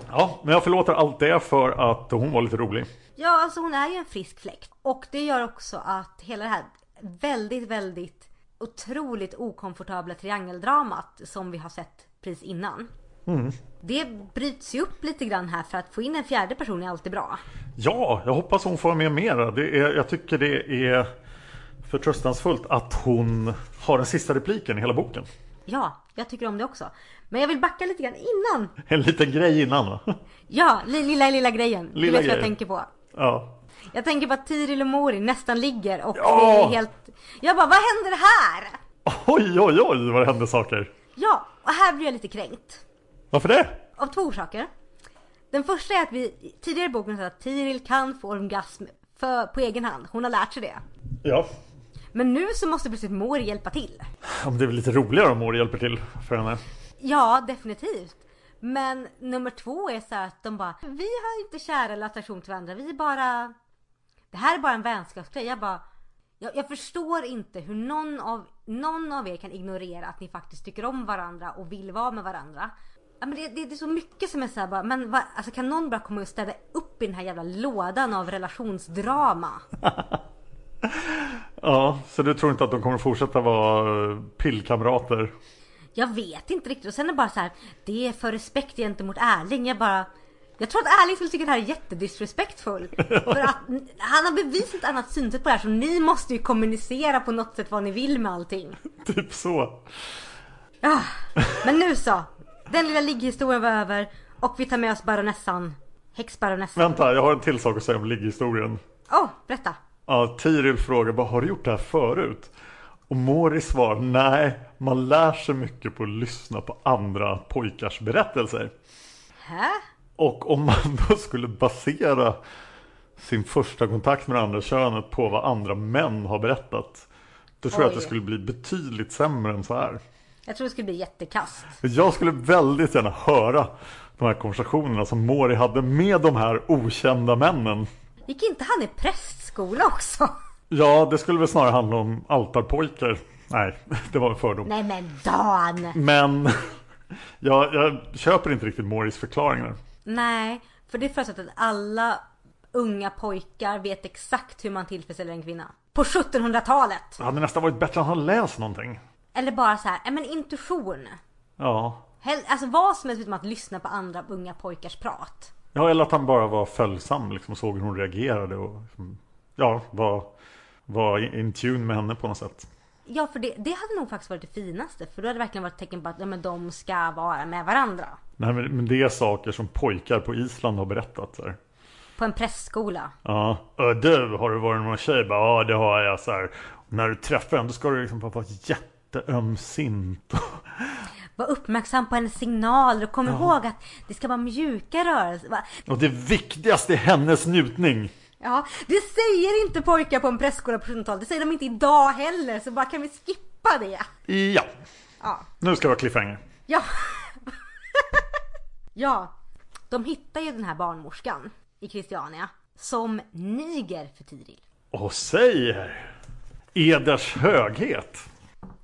S2: Ja, men jag förlåter allt det för att hon var lite rolig.
S3: Ja, alltså hon är ju en frisk fläkt. Och det gör också att hela det här väldigt, väldigt otroligt okomfortabla triangeldramat som vi har sett precis innan. Det bryts ju upp lite grann här för att få in en fjärde person är alltid bra.
S2: Ja, jag hoppas hon får med mera. Det är, jag tycker det är förtröstansfullt att hon har den sista repliken i hela boken.
S3: Ja, jag tycker om det också. Men jag vill backa lite grann innan.
S2: En liten grej innan va?
S3: Ja, li- lilla, lilla grejen. du
S2: Lilla
S3: vet vad jag
S2: grejen.
S3: tänker på.
S2: Ja.
S3: Jag tänker på att Tiril och Mori nästan ligger och
S2: Ja!
S3: det är helt... Jag bara, vad händer här?
S2: Oj, oj, oj vad det hände saker.
S3: Ja, och här blir jag lite kränkt.
S2: Varför det?
S3: Av två orsaker. Den första är att vi tidigare i boken sa att Tiril kan få orgasm för, på egen hand. Hon har lärt sig det.
S2: Ja.
S3: Men nu så måste plötsligt Mori hjälpa till.
S2: ja men det är väl lite roligare om Mori hjälper till för henne.
S3: Ja, definitivt. Men nummer två är så att de bara, vi har inte kärlek eller attraktion till varandra. Vi är bara, det här är bara en vänskapsgrej. Jag bara, jag, jag förstår inte hur någon av, någon av er kan ignorera att ni faktiskt tycker om varandra och vill vara med varandra. Ja, men det, det, det är så mycket som är så här bara, men va, alltså kan någon bara komma och städa upp i den här jävla lådan av relationsdrama?
S2: Ja, så du tror inte att de kommer fortsätta vara eh, pillkamrater?
S3: Jag vet inte riktigt. Och sen är det bara så här, det är för respekt gentemot Erling. Jag bara... Jag tror att Erling skulle tycka det här är jättedisrespektfull. för att han har bevisat ett annat synsätt på det här så ni måste ju kommunicera på något sätt vad ni vill med allting.
S2: Typ så.
S3: Ah, men nu så. Den lilla ligghistorien var över Och vi tar med oss baronessan. Häxbaronessan.
S2: Vänta, jag har en till sak att säga om ligghistorien.
S3: Åh, oh, berätta.
S2: Ja, Tiril frågar bara, har du gjort det här förut? Och Mori svarar, nej, man lär sig mycket på att lyssna på andra pojkars berättelser.
S3: Hä?
S2: Och om man då skulle basera sin första kontakt med det andra könet på vad andra män har berättat. Då tror Oj. jag att det skulle bli betydligt sämre än så här.
S3: Jag tror det skulle bli jättekast.
S2: Jag skulle väldigt gärna höra de här konversationerna som Mori hade med de här okända männen.
S3: Gick inte han i prästskola också?
S2: Ja, det skulle väl snarare handla om altarpojkar. Nej, det var en fördom.
S3: Nej men Dan!
S2: Men jag, jag köper inte riktigt Moris förklaringar.
S3: Nej, för det är förutsatt att alla unga pojkar vet exakt hur man tillfredsställer en kvinna. På 1700-talet!
S2: Det hade nästan varit bättre om han läst någonting.
S3: Eller bara så här, men intuition.
S2: Ja.
S3: Alltså vad som helst utom att lyssna på andra unga pojkars prat.
S2: Ja, eller att han bara var följsam liksom, och såg hur hon reagerade och liksom, ja, var, var in tune med henne på något sätt.
S3: Ja, för det, det hade nog faktiskt varit det finaste. För då hade det verkligen varit ett tecken på att ja, men de ska vara med varandra.
S2: Nej, men, det är saker som pojkar på Island har berättat. Så här.
S3: På en pressskola.
S2: Ja. Du, har du varit någon tjej? Bara, ja, det har jag. Så här. när du träffar henne, då ska du liksom vara jätteömsint.
S3: Var uppmärksam på hennes signaler och kom ja. ihåg att det ska vara mjuka rörelser.
S2: Och det viktigaste är hennes njutning.
S3: Ja, det säger inte pojkar på en presskola på 70-talet. Det säger de inte idag heller. Så bara kan vi skippa det?
S2: Ja. ja. Nu ska det vara cliffhanger.
S3: Ja. ja. De hittar ju den här barnmorskan i Christiania som niger för Tiril.
S2: Och säger Eders höghet.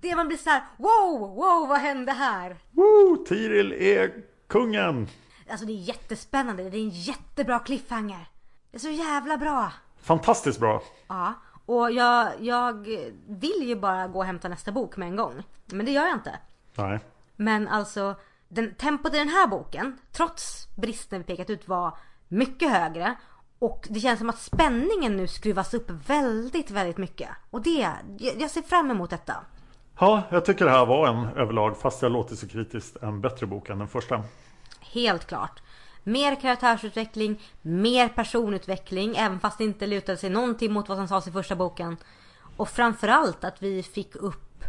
S3: Det man blir så här, wow, wow, vad hände här?
S2: Woo, Tiril är kungen.
S3: Alltså det är jättespännande, det är en jättebra cliffhanger. Det är så jävla bra.
S2: Fantastiskt bra.
S3: Ja, och jag, jag vill ju bara gå och hämta nästa bok med en gång. Men det gör jag inte.
S2: Nej.
S3: Men alltså, den, tempot i den här boken, trots bristerna vi pekat ut, var mycket högre. Och det känns som att spänningen nu skruvas upp väldigt, väldigt mycket. Och det, jag ser fram emot detta.
S2: Ja, jag tycker det här var en överlag, fast jag låter så kritiskt, en bättre bok än den första.
S3: Helt klart. Mer karaktärsutveckling, mer personutveckling, även fast det inte lutade sig någonting mot vad som sades i första boken. Och framförallt att vi fick upp,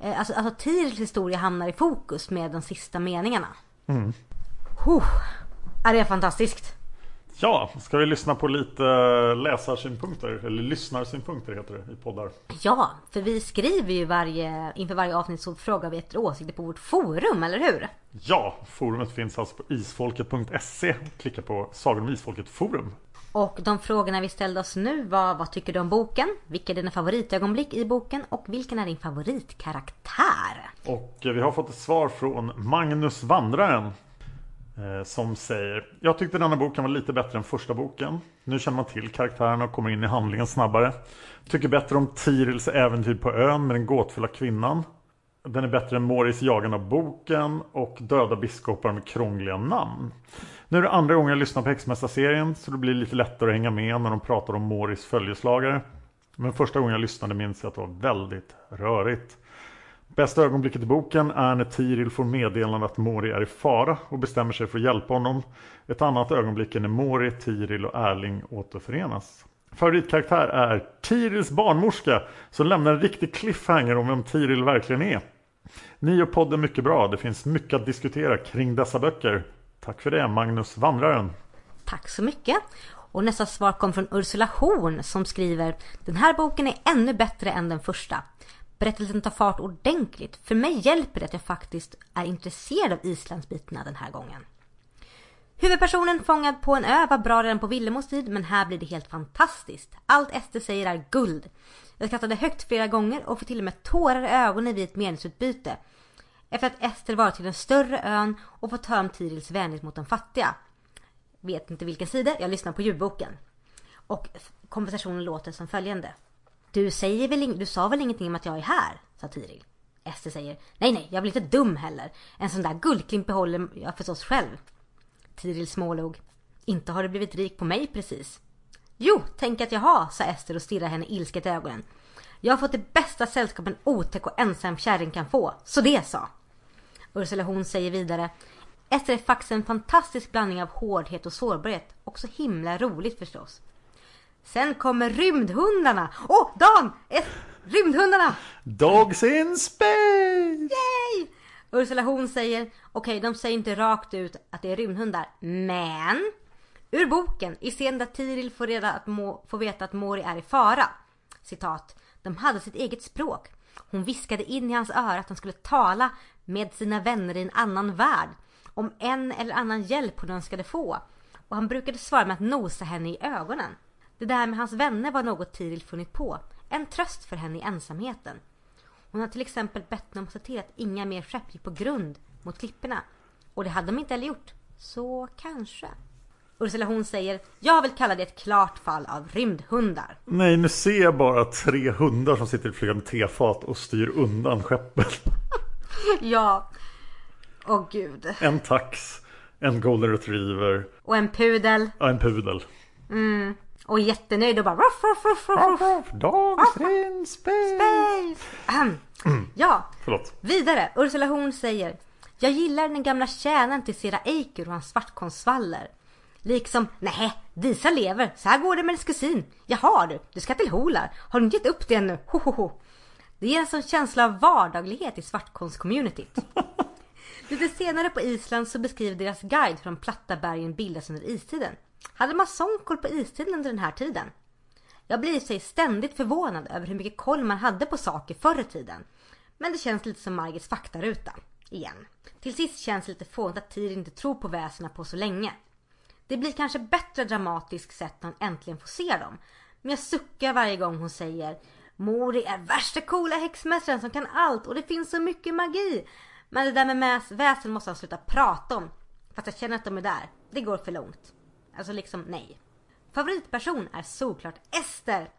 S3: eh, alltså, alltså Tirils historia hamnar i fokus med de sista meningarna.
S2: Mm.
S3: Huh. Är det fantastiskt?
S2: Ja, ska vi lyssna på lite läsarsynpunkter? Eller lyssnarsynpunkter heter det i poddar.
S3: Ja, för vi skriver ju varje, inför varje avsnitt så frågar vi efter åsikter på vårt forum, eller hur?
S2: Ja, forumet finns alltså på isfolket.se. Klicka på Sagan om Isfolket forum.
S3: Och de frågorna vi ställde oss nu var vad tycker du om boken? Vilka är dina favoritögonblick i boken? Och vilken är din favoritkaraktär?
S2: Och vi har fått ett svar från Magnus Vandraren Eh, Eh, som säger Jag tyckte denna boken var lite bättre än första boken. Nu känner man till karaktärerna och kommer in i handlingen snabbare. Tycker bättre om Tirils äventyr på ön med den gåtfulla kvinnan. Den är bättre än Moris jagande av boken och Döda biskopar med krångliga namn. Nu är det andra gången jag lyssnar på Häxmästarserien så det blir lite lättare att hänga med när de pratar om Moris följeslagare. Men första gången jag lyssnade minns jag att det var väldigt rörigt. Bästa ögonblicket i boken är när Tiril får meddelande att Mori är i fara och bestämmer sig för att hjälpa honom. Ett annat ögonblick är när Mori, Tiril och Erling återförenas. Favoritkaraktär är Tirils barnmorska som lämnar en riktig cliffhanger om vem Tiril verkligen är. Ni gör podden mycket bra. Det finns mycket att diskutera kring dessa böcker. Tack för det Magnus Vandraren.
S3: Tack så mycket. Och nästa svar kom från Ursula Horn som skriver Den här boken är ännu bättre än den första. Berättelsen tar fart ordentligt. För mig hjälper det att jag faktiskt är intresserad av Islandsbitarna den här gången. Huvudpersonen fångad på en ö var bra redan på Villemos tid men här blir det helt fantastiskt. Allt Ester säger är guld. Jag skrattade högt flera gånger och fick till och med tårar i ögonen vid ett meningsutbyte. Efter att Ester varit till den större ön och fått höra om Tirils vänlighet mot de fattiga. Vet inte vilken sida, jag lyssnar på ljudboken. Och konversationen låter som följande. Du, säger väl, du sa väl ingenting om att jag är här? sa Tiril. Ester säger Nej, nej, jag blir inte dum heller. En sån där guldklimp behåller jag förstås själv. Tiril smålog. Inte har du blivit rik på mig precis. Jo, tänk att jag har, sa Ester och stirrade henne ilsket i ögonen. Jag har fått det bästa sällskap en otäck och ensam kärring kan få, så det sa. Ursula hon säger vidare. Ester är faktiskt en fantastisk blandning av hårdhet och sårbarhet. Och så himla roligt förstås. Sen kommer rymdhundarna. Åh, oh, Dan! Ett, rymdhundarna!
S2: Dogs in space!
S3: Yay! Ursula hon säger, okej okay, de säger inte rakt ut att det är rymdhundar, men Ur boken, i scenen där Tiril får, reda att Mo, får veta att Mori är i fara. Citat. De hade sitt eget språk. Hon viskade in i hans öra att de skulle tala med sina vänner i en annan värld. Om en eller annan hjälp hon önskade få. Och han brukade svara med att nosa henne i ögonen. Det där med hans vänner var något Tiril funnit på. En tröst för henne i ensamheten. Hon har till exempel bett dem se till att inga mer skepp gick på grund mot klipporna. Och det hade de inte heller gjort. Så kanske. Ursula hon säger Jag vill kalla det ett klart fall av rymdhundar.
S2: Nej, nu ser jag bara tre hundar som sitter i flygande tefat och styr undan skeppet.
S3: ja. Åh gud.
S2: En tax, en golden retriever.
S3: Och en pudel.
S2: Ja, en pudel.
S3: Mm. Och jättenöjd och bara ruff, ruff, ruff, ruff, ruff.
S2: Dogs in space.
S3: space. Mm. Ja.
S2: Förlåt.
S3: Vidare. Ursula hon säger Jag gillar den gamla tjänaren till Sera Eiker och hans svartkonstvaller. Liksom, nej, Disa lever. Så här går det med hennes kusin. Jaha du, du ska till Holar. Har du inte gett upp det ännu? Ho, ho, ho. Det ger en sån känsla av vardaglighet i svartkonstcommunityt. Lite senare på Island så beskriver deras guide hur de platta bergen bildas under istiden. Hade man sån koll på istiden under den här tiden? Jag blir i sig ständigt förvånad över hur mycket koll man hade på saker förr i tiden. Men det känns lite som Margits faktaruta. Igen. Till sist känns det lite fånigt att Tyr inte tror på väsena på så länge. Det blir kanske bättre dramatiskt sätt när hon äntligen får se dem. Men jag suckar varje gång hon säger Mori är värsta coola häxmästaren som kan allt och det finns så mycket magi. Men det där med väsen måste han sluta prata om. Fast jag känner att de är där. Det går för långt. Alltså liksom nej. Favoritperson är såklart Ester.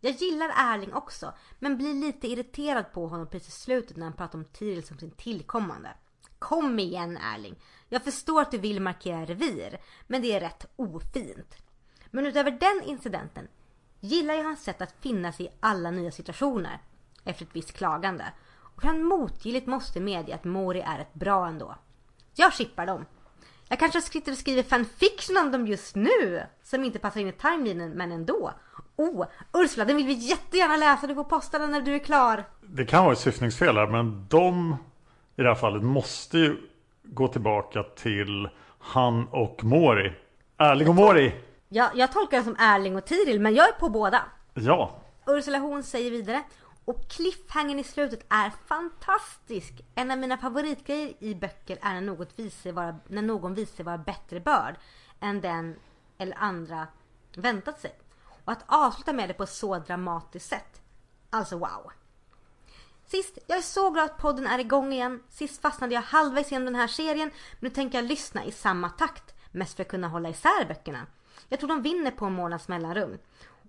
S3: Jag gillar Erling också, men blir lite irriterad på honom precis i slutet när han pratar om Tiril som sin tillkommande. Kom igen Erling. Jag förstår att du vill markera revir, men det är rätt ofint. Men utöver den incidenten gillar jag hans sätt att finna sig i alla nya situationer efter ett visst klagande. Och han motgilligt måste medge att Mori är ett bra ändå. Jag chippar dem. Jag kanske sitter och skriver fanfiction om dem just nu som inte passar in i timelinen men ändå. Oh, Ursula den vill vi jättegärna läsa. Du får posta den när du är klar.
S2: Det kan vara ett syftningsfel här men de i det här fallet måste ju gå tillbaka till han och Mori. Erling och Mori!
S3: Ja, jag tolkar det som Erling och Tiril, men jag är på båda.
S2: Ja.
S3: Ursula hon säger vidare. Och cliffhangern i slutet är fantastisk. En av mina favoritgrejer i böcker är när, något visar vara, när någon visar sig vara bättre börd än den eller andra väntat sig. Och att avsluta med det på ett så dramatiskt sätt. Alltså wow. Sist, jag är så glad att podden är igång igen. Sist fastnade jag halvvägs genom den här serien, men nu tänker jag lyssna i samma takt. Mest för att kunna hålla isär böckerna. Jag tror de vinner på en månads mellanrum.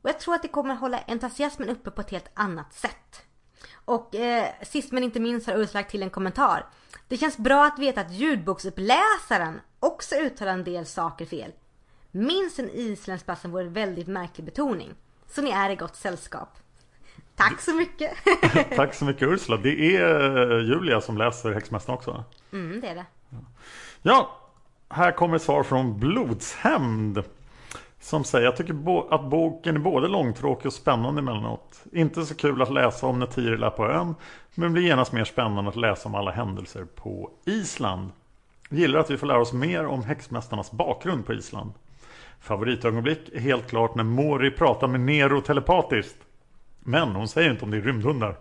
S3: Och jag tror att det kommer hålla entusiasmen uppe på ett helt annat sätt. Och eh, sist men inte minst har Ursula lagt till en kommentar. Det känns bra att veta att ljudboksuppläsaren också uttalar en del saker fel. Minns en isländsk passen vore väldigt märklig betoning. Så ni är i gott sällskap. Tack så mycket!
S2: Tack så mycket Ursula. Det är eh, Julia som läser Häxmästaren också.
S3: Mm, det är det.
S2: Ja, här kommer ett svar från Blodshämnd. Som säger, jag tycker att boken är både långtråkig och spännande emellanåt. Inte så kul att läsa om när Tiril är på ön. Men blir genast mer spännande att läsa om alla händelser på Island. Gillar att vi får lära oss mer om häxmästarnas bakgrund på Island. Favoritögonblick är helt klart när Mori pratar med Nero telepatiskt. Men hon säger inte om det är rymdhundar.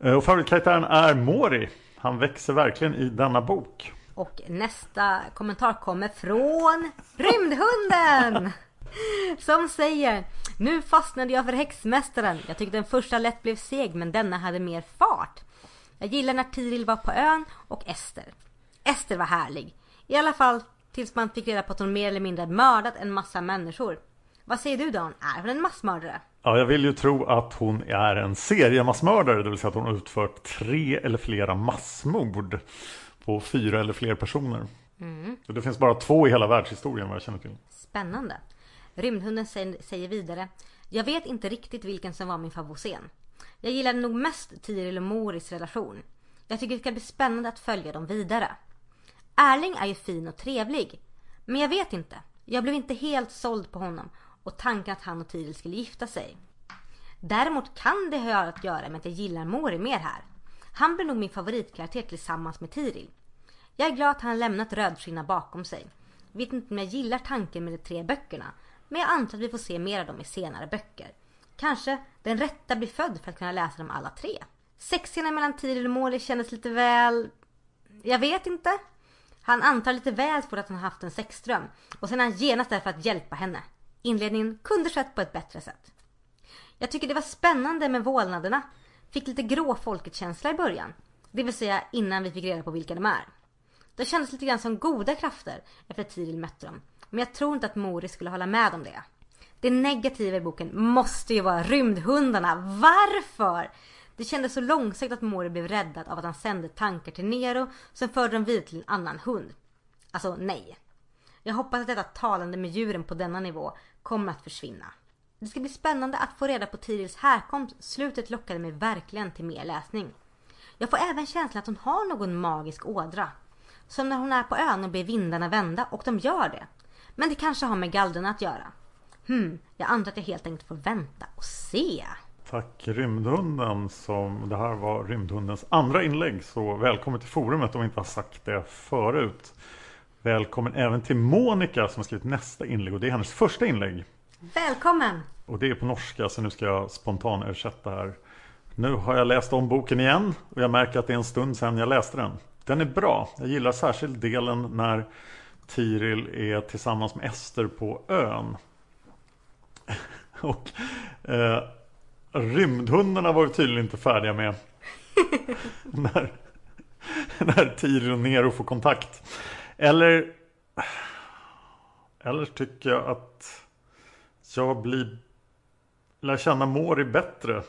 S2: Eh, och favoritkaraktären är Mori. Han växer verkligen i denna bok.
S3: Och nästa kommentar kommer från Rymdhunden! Som säger Nu fastnade jag för Häxmästaren. Jag tyckte den första lätt blev seg men denna hade mer fart. Jag gillar när Tiril var på ön och Ester. Ester var härlig. I alla fall tills man fick reda på att hon mer eller mindre mördat en massa människor. Vad säger du Dan? Är hon en massmördare?
S2: Ja, jag vill ju tro att hon är en seriemassmördare, det vill säga att hon utfört tre eller flera massmord på fyra eller fler personer. Mm. Det finns bara två i hela världshistorien vad jag känner till.
S3: Spännande. Rymdhunden säger vidare. Jag vet inte riktigt vilken som var min favoritscen. Jag gillade nog mest Tiril och Moris relation. Jag tycker det ska bli spännande att följa dem vidare. Erling är ju fin och trevlig. Men jag vet inte. Jag blev inte helt såld på honom och tanken att han och Tiril skulle gifta sig. Däremot kan det ha att göra med att jag gillar Mori mer här. Han blir nog min favoritkaraktär tillsammans med Tiril. Jag är glad att han lämnat Rödskinna bakom sig. Vet inte om jag gillar tanken med de tre böckerna. Men jag antar att vi får se mer av dem i senare böcker. Kanske den rätta blir född för att kunna läsa dem alla tre. Sexscenen mellan Tiril och Molly kändes lite väl... Jag vet inte. Han antar lite väl fort att han haft en sexdröm och sen är han genast där för att hjälpa henne. Inledningen kunde skett på ett bättre sätt. Jag tycker det var spännande med vålnaderna. Fick lite grå folket-känsla i början. Det vill säga innan vi fick reda på vilka de är. Det kändes lite grann som goda krafter efter att Tiril mötte dem. Men jag tror inte att Mori skulle hålla med om det. Det negativa i boken måste ju vara rymdhundarna. Varför? Det kändes så långsiktigt att Mori blev räddad av att han sände tankar till Nero som förde dem vidare till en annan hund. Alltså nej. Jag hoppas att detta talande med djuren på denna nivå kommer att försvinna. Det ska bli spännande att få reda på Tirils härkomst. Slutet lockade mig verkligen till mer läsning. Jag får även känslan att hon har någon magisk ådra. Som när hon är på ön och ber vindarna vända och de gör det. Men det kanske har med galderna att göra. Hmm, jag antar att jag helt enkelt får vänta och se.
S2: Tack Rymdhunden som det här var Rymdhundens andra inlägg. Så välkommen till forumet om vi inte har sagt det förut. Välkommen även till Monica som har skrivit nästa inlägg och det är hennes första inlägg.
S3: Välkommen!
S2: Och det är på norska så nu ska jag spontan översätta här. Nu har jag läst om boken igen och jag märker att det är en stund sedan jag läste den. Den är bra. Jag gillar särskilt delen när Tiril är tillsammans med Ester på ön. och eh, rymdhundarna var vi tydligen inte färdiga med. när, när Tiril och Nero får kontakt. Eller Eller tycker jag att jag blir lär känna Mori bättre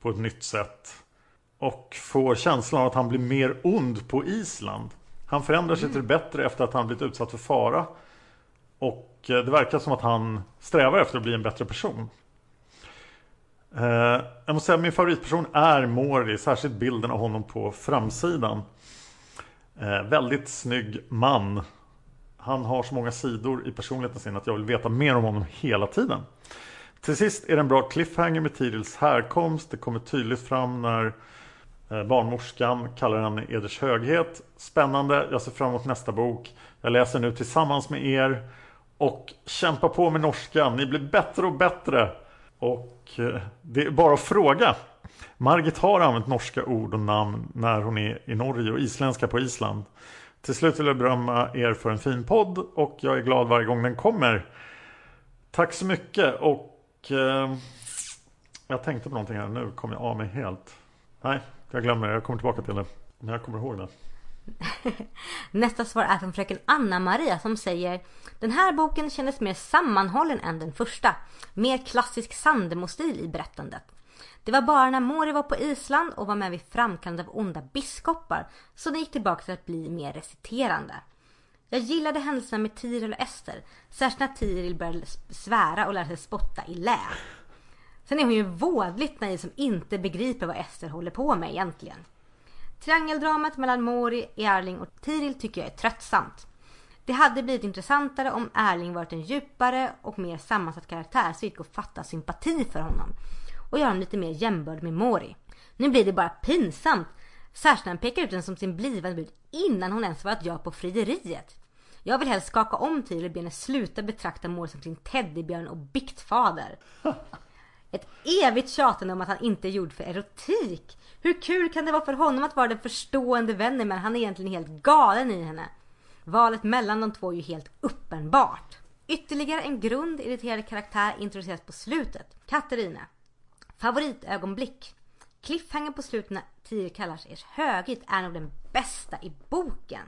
S2: på ett nytt sätt. Och får känslan av att han blir mer ond på Island. Han förändrar sig till det bättre efter att han blivit utsatt för fara. Och eh, det verkar som att han strävar efter att bli en bättre person. Eh, jag måste säga att min favoritperson är Mori, särskilt bilden av honom på framsidan. Eh, väldigt snygg man. Han har så många sidor i personligheten sin att jag vill veta mer om honom hela tiden. Till sist är det en bra cliffhanger med Tirils härkomst. Det kommer tydligt fram när Eh, barnmorskan kallar henne Eders höghet. Spännande, jag ser fram emot nästa bok. Jag läser nu tillsammans med er. Och kämpa på med norskan, ni blir bättre och bättre. Och eh, det är bara att fråga. Margit har använt norska ord och namn när hon är i Norge och isländska på Island. Till slut vill jag berömma er för en fin podd och jag är glad varje gång den kommer. Tack så mycket och eh, jag tänkte på någonting här nu kom jag av mig helt. Nej, jag glömmer det. Jag kommer tillbaka till det. Men jag kommer ihåg det.
S3: Nästa svar är från fröken Anna-Maria som säger Den här boken kändes mer sammanhållen än den första. Mer klassisk Sandemo-stil i berättandet. Det var bara när Mori var på Island och var med vid framkallandet av onda biskopar så den gick tillbaka till att bli mer reciterande. Jag gillade händelserna med Tiril och Ester, särskilt när Tiril började svära och lärde sig spotta i lä. Sen är hon ju vådligt naiv som inte begriper vad Ester håller på med egentligen. Triangeldramat mellan Mori, Erling och Tiril tycker jag är tröttsamt. Det hade blivit intressantare om Erling varit en djupare och mer sammansatt karaktär så gick att fatta sympati för honom och göra honom lite mer jämbörd med Mori. Nu blir det bara pinsamt. Särskilt när han pekar ut henne som sin blivande brud innan hon ens varit ja på frieriet. Jag vill helst skaka om Tiril och be henne sluta betrakta Mori som sin teddybjörn och biktfader. Ett evigt tjatande om att han inte är gjord för erotik. Hur kul kan det vara för honom att vara den förstående vännen men han är egentligen helt galen i henne. Valet mellan de två är ju helt uppenbart. Ytterligare en grund irriterad karaktär introduceras på slutet. Katarina. Favoritögonblick. Cliffhanger på slutet när Tyr kallar sig ers är nog den bästa i boken.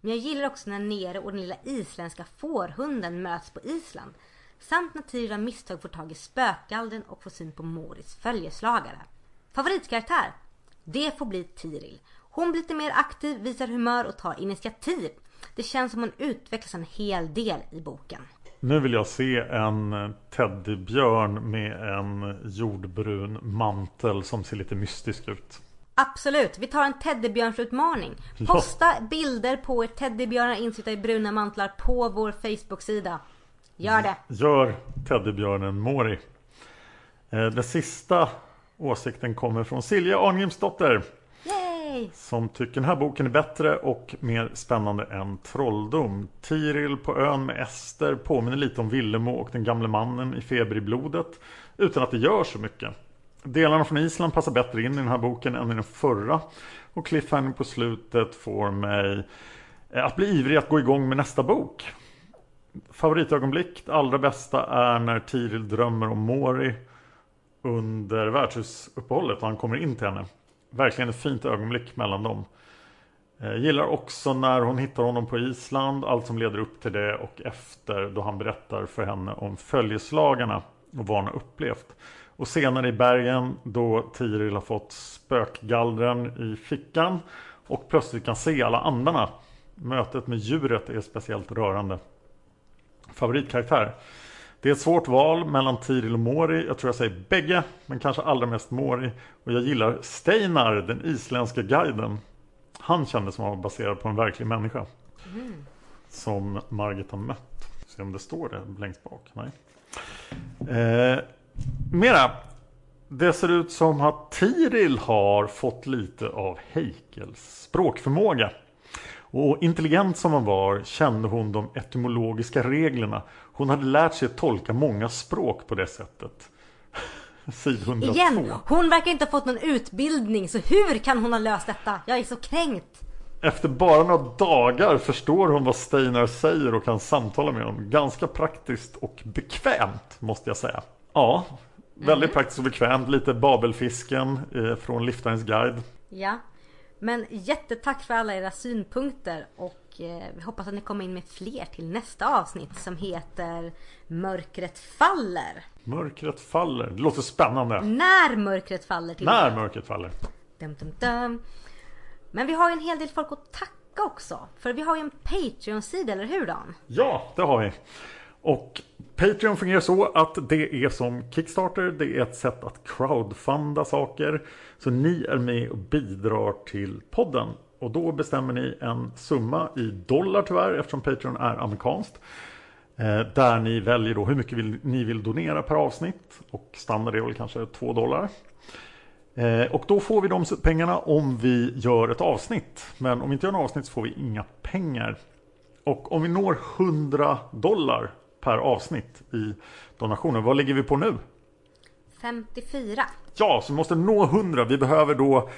S3: Men jag gillar också när Nere och den lilla isländska fårhunden möts på Island. Samt av misstag får tag i spökgalden och får syn på Moris följeslagare. Favoritkaraktär? Det får bli Tiril. Hon blir lite mer aktiv, visar humör och tar initiativ. Det känns som hon utvecklas en hel del i boken.
S2: Nu vill jag se en teddybjörn med en jordbrun mantel som ser lite mystisk ut.
S3: Absolut, vi tar en teddybjörnsutmaning. Posta bilder på er teddybjörnar insitta i bruna mantlar på vår Facebook-sida. Gör det!
S2: Gör teddybjörnen Mori. Eh, Den sista åsikten kommer från Silja Arngrimsdotter.
S3: Yay!
S2: Som tycker den här boken är bättre och mer spännande än Trolldom. Tiril på ön med Ester påminner lite om Villemo och den gamle mannen i Feber i blodet. Utan att det gör så mycket. Delarna från Island passar bättre in i den här boken än i den förra. Och cliffhanger på slutet får mig eh, att bli ivrig att gå igång med nästa bok. Favoritögonblick, det allra bästa är när Tiril drömmer om Mori under värdshusuppehållet och han kommer in till henne. Verkligen ett fint ögonblick mellan dem. Jag gillar också när hon hittar honom på Island, allt som leder upp till det och efter då han berättar för henne om följeslagarna och vad han har upplevt. Och senare i bergen då Tiril har fått spökgallren i fickan och plötsligt kan se alla andarna. Mötet med djuret är speciellt rörande. Favoritkaraktär? Det är ett svårt val mellan Tiril och Mori. Jag tror jag säger bägge, men kanske allra mest Mori. Och jag gillar Steinar, den isländska guiden. Han kändes som att han var baserad på en verklig människa. Som Margit har mött. Se om det står det längst bak. Nej. Eh, mera. Det ser ut som att Tiril har fått lite av Heikels språkförmåga. Och intelligent som hon var kände hon de etymologiska reglerna. Hon hade lärt sig att tolka många språk på det sättet. Sid 102.
S3: Igen! Hon verkar inte ha fått någon utbildning, så hur kan hon ha löst detta? Jag är så kränkt!
S2: Efter bara några dagar förstår hon vad Steinar säger och kan samtala med honom. Ganska praktiskt och bekvämt måste jag säga. Ja, väldigt praktiskt och bekvämt. Lite Babelfisken eh, från Liftarens guide.
S3: Ja. Men jättetack för alla era synpunkter och eh, vi hoppas att ni kommer in med fler till nästa avsnitt som heter Mörkret faller.
S2: Mörkret faller. Det låter spännande.
S3: När mörkret faller till
S2: När mörkret faller.
S3: Dum, dum, dum. Men vi har ju en hel del folk att tacka också. För vi har ju en Patreon-sida, eller hur Dan?
S2: Ja, det har vi. Och Patreon fungerar så att det är som Kickstarter. Det är ett sätt att crowdfunda saker. Så ni är med och bidrar till podden. Och då bestämmer ni en summa i dollar tyvärr eftersom Patreon är amerikanskt. Eh, där ni väljer då hur mycket vill, ni vill donera per avsnitt. Och standard är väl kanske 2 dollar. Eh, och då får vi de pengarna om vi gör ett avsnitt. Men om vi inte gör något avsnitt så får vi inga pengar. Och om vi når 100 dollar per avsnitt i donationer, vad ligger vi på nu?
S3: 54.
S2: Ja, så vi måste nå 100. Vi behöver då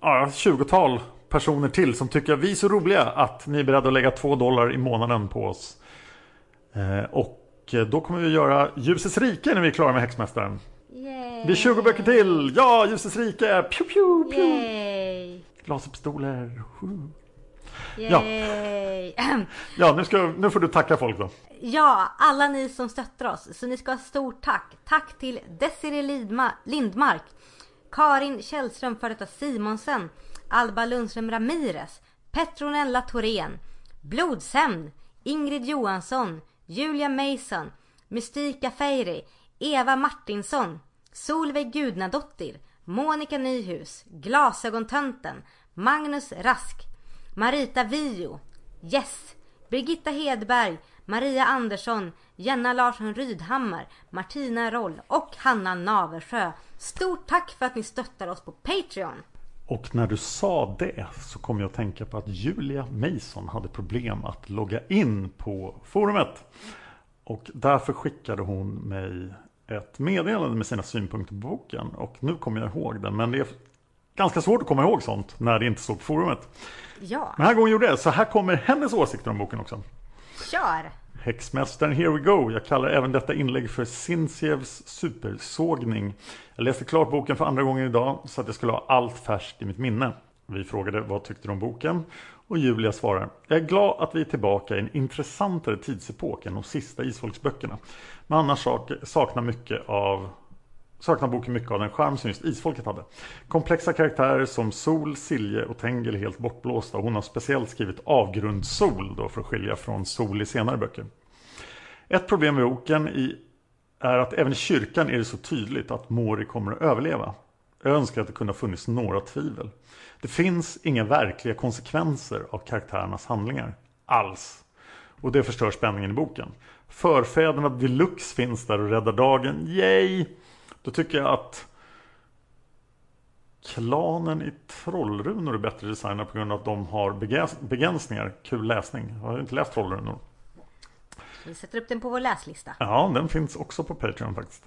S2: ja, 20-tal personer till som tycker att vi är så roliga att ni är beredda att lägga 2 dollar i månaden på oss. Eh, och då kommer vi göra Ljusets rike när vi är klara med Häxmästaren.
S3: Yay!
S2: Det är 20 böcker till! Ja, Ljusets rike! Pew, pew, pew.
S3: Yay!
S2: Laserpistoler! Woo. Ja.
S3: Yay!
S2: Ja, nu, ska, nu får du tacka folk då.
S3: Ja, alla ni som stöttar oss. Så ni ska ha stort tack. Tack till Desiree Lindmark, Karin Källström för detta Simonsen, Alba Lundström Ramirez, Petronella Thorén, Blodshämnd, Ingrid Johansson, Julia Mason, Mystika Feiri, Eva Martinsson, Solveig Gudnadottir, Monica Nyhus, Glasögontönten, Magnus Rask, Marita Vio, Yes, Birgitta Hedberg, Maria Andersson, Jenna Larsson Rydhammar, Martina Roll och Hanna Naversjö. Stort tack för att ni stöttar oss på Patreon!
S2: Och när du sa det så kom jag att tänka på att Julia Mason hade problem att logga in på forumet. Och därför skickade hon mig ett meddelande med sina synpunkter på boken. Och nu kommer jag ihåg den. Men det ganska svårt att komma ihåg sånt när det inte står på forumet.
S3: Ja,
S2: Men här gången gjorde jag det. Så här kommer hennes åsikter om boken också.
S3: kör!
S2: Häxmästaren Here We Go. Jag kallar även detta inlägg för Sinsievs supersågning. Jag läste klart boken för andra gången idag så att jag skulle ha allt färskt i mitt minne. Vi frågade vad tyckte du om boken? Och Julia svarar Jag är glad att vi är tillbaka i en intressantare tidsepok än de sista isfolksböckerna. Men annars sak, saknar mycket av saknar boken mycket av den charm som just isfolket hade. Komplexa karaktärer som Sol, Silje och Tengel är helt bortblåsta och hon har speciellt skrivit avgrundssol då för att skilja från Sol i senare böcker. Ett problem med boken i, är att även i kyrkan är det så tydligt att Mori kommer att överleva. Jag önskar att det kunde ha funnits några tvivel. Det finns inga verkliga konsekvenser av karaktärernas handlingar. Alls. Och det förstör spänningen i boken. Förfäderna deluxe finns där och räddar dagen. Yay! Då tycker jag att klanen i Trollrunor är bättre designad på grund av att de har begränsningar. Kul läsning. Jag har inte läst Trollrunor.
S3: Vi sätter upp den på vår läslista.
S2: Ja, den finns också på Patreon faktiskt.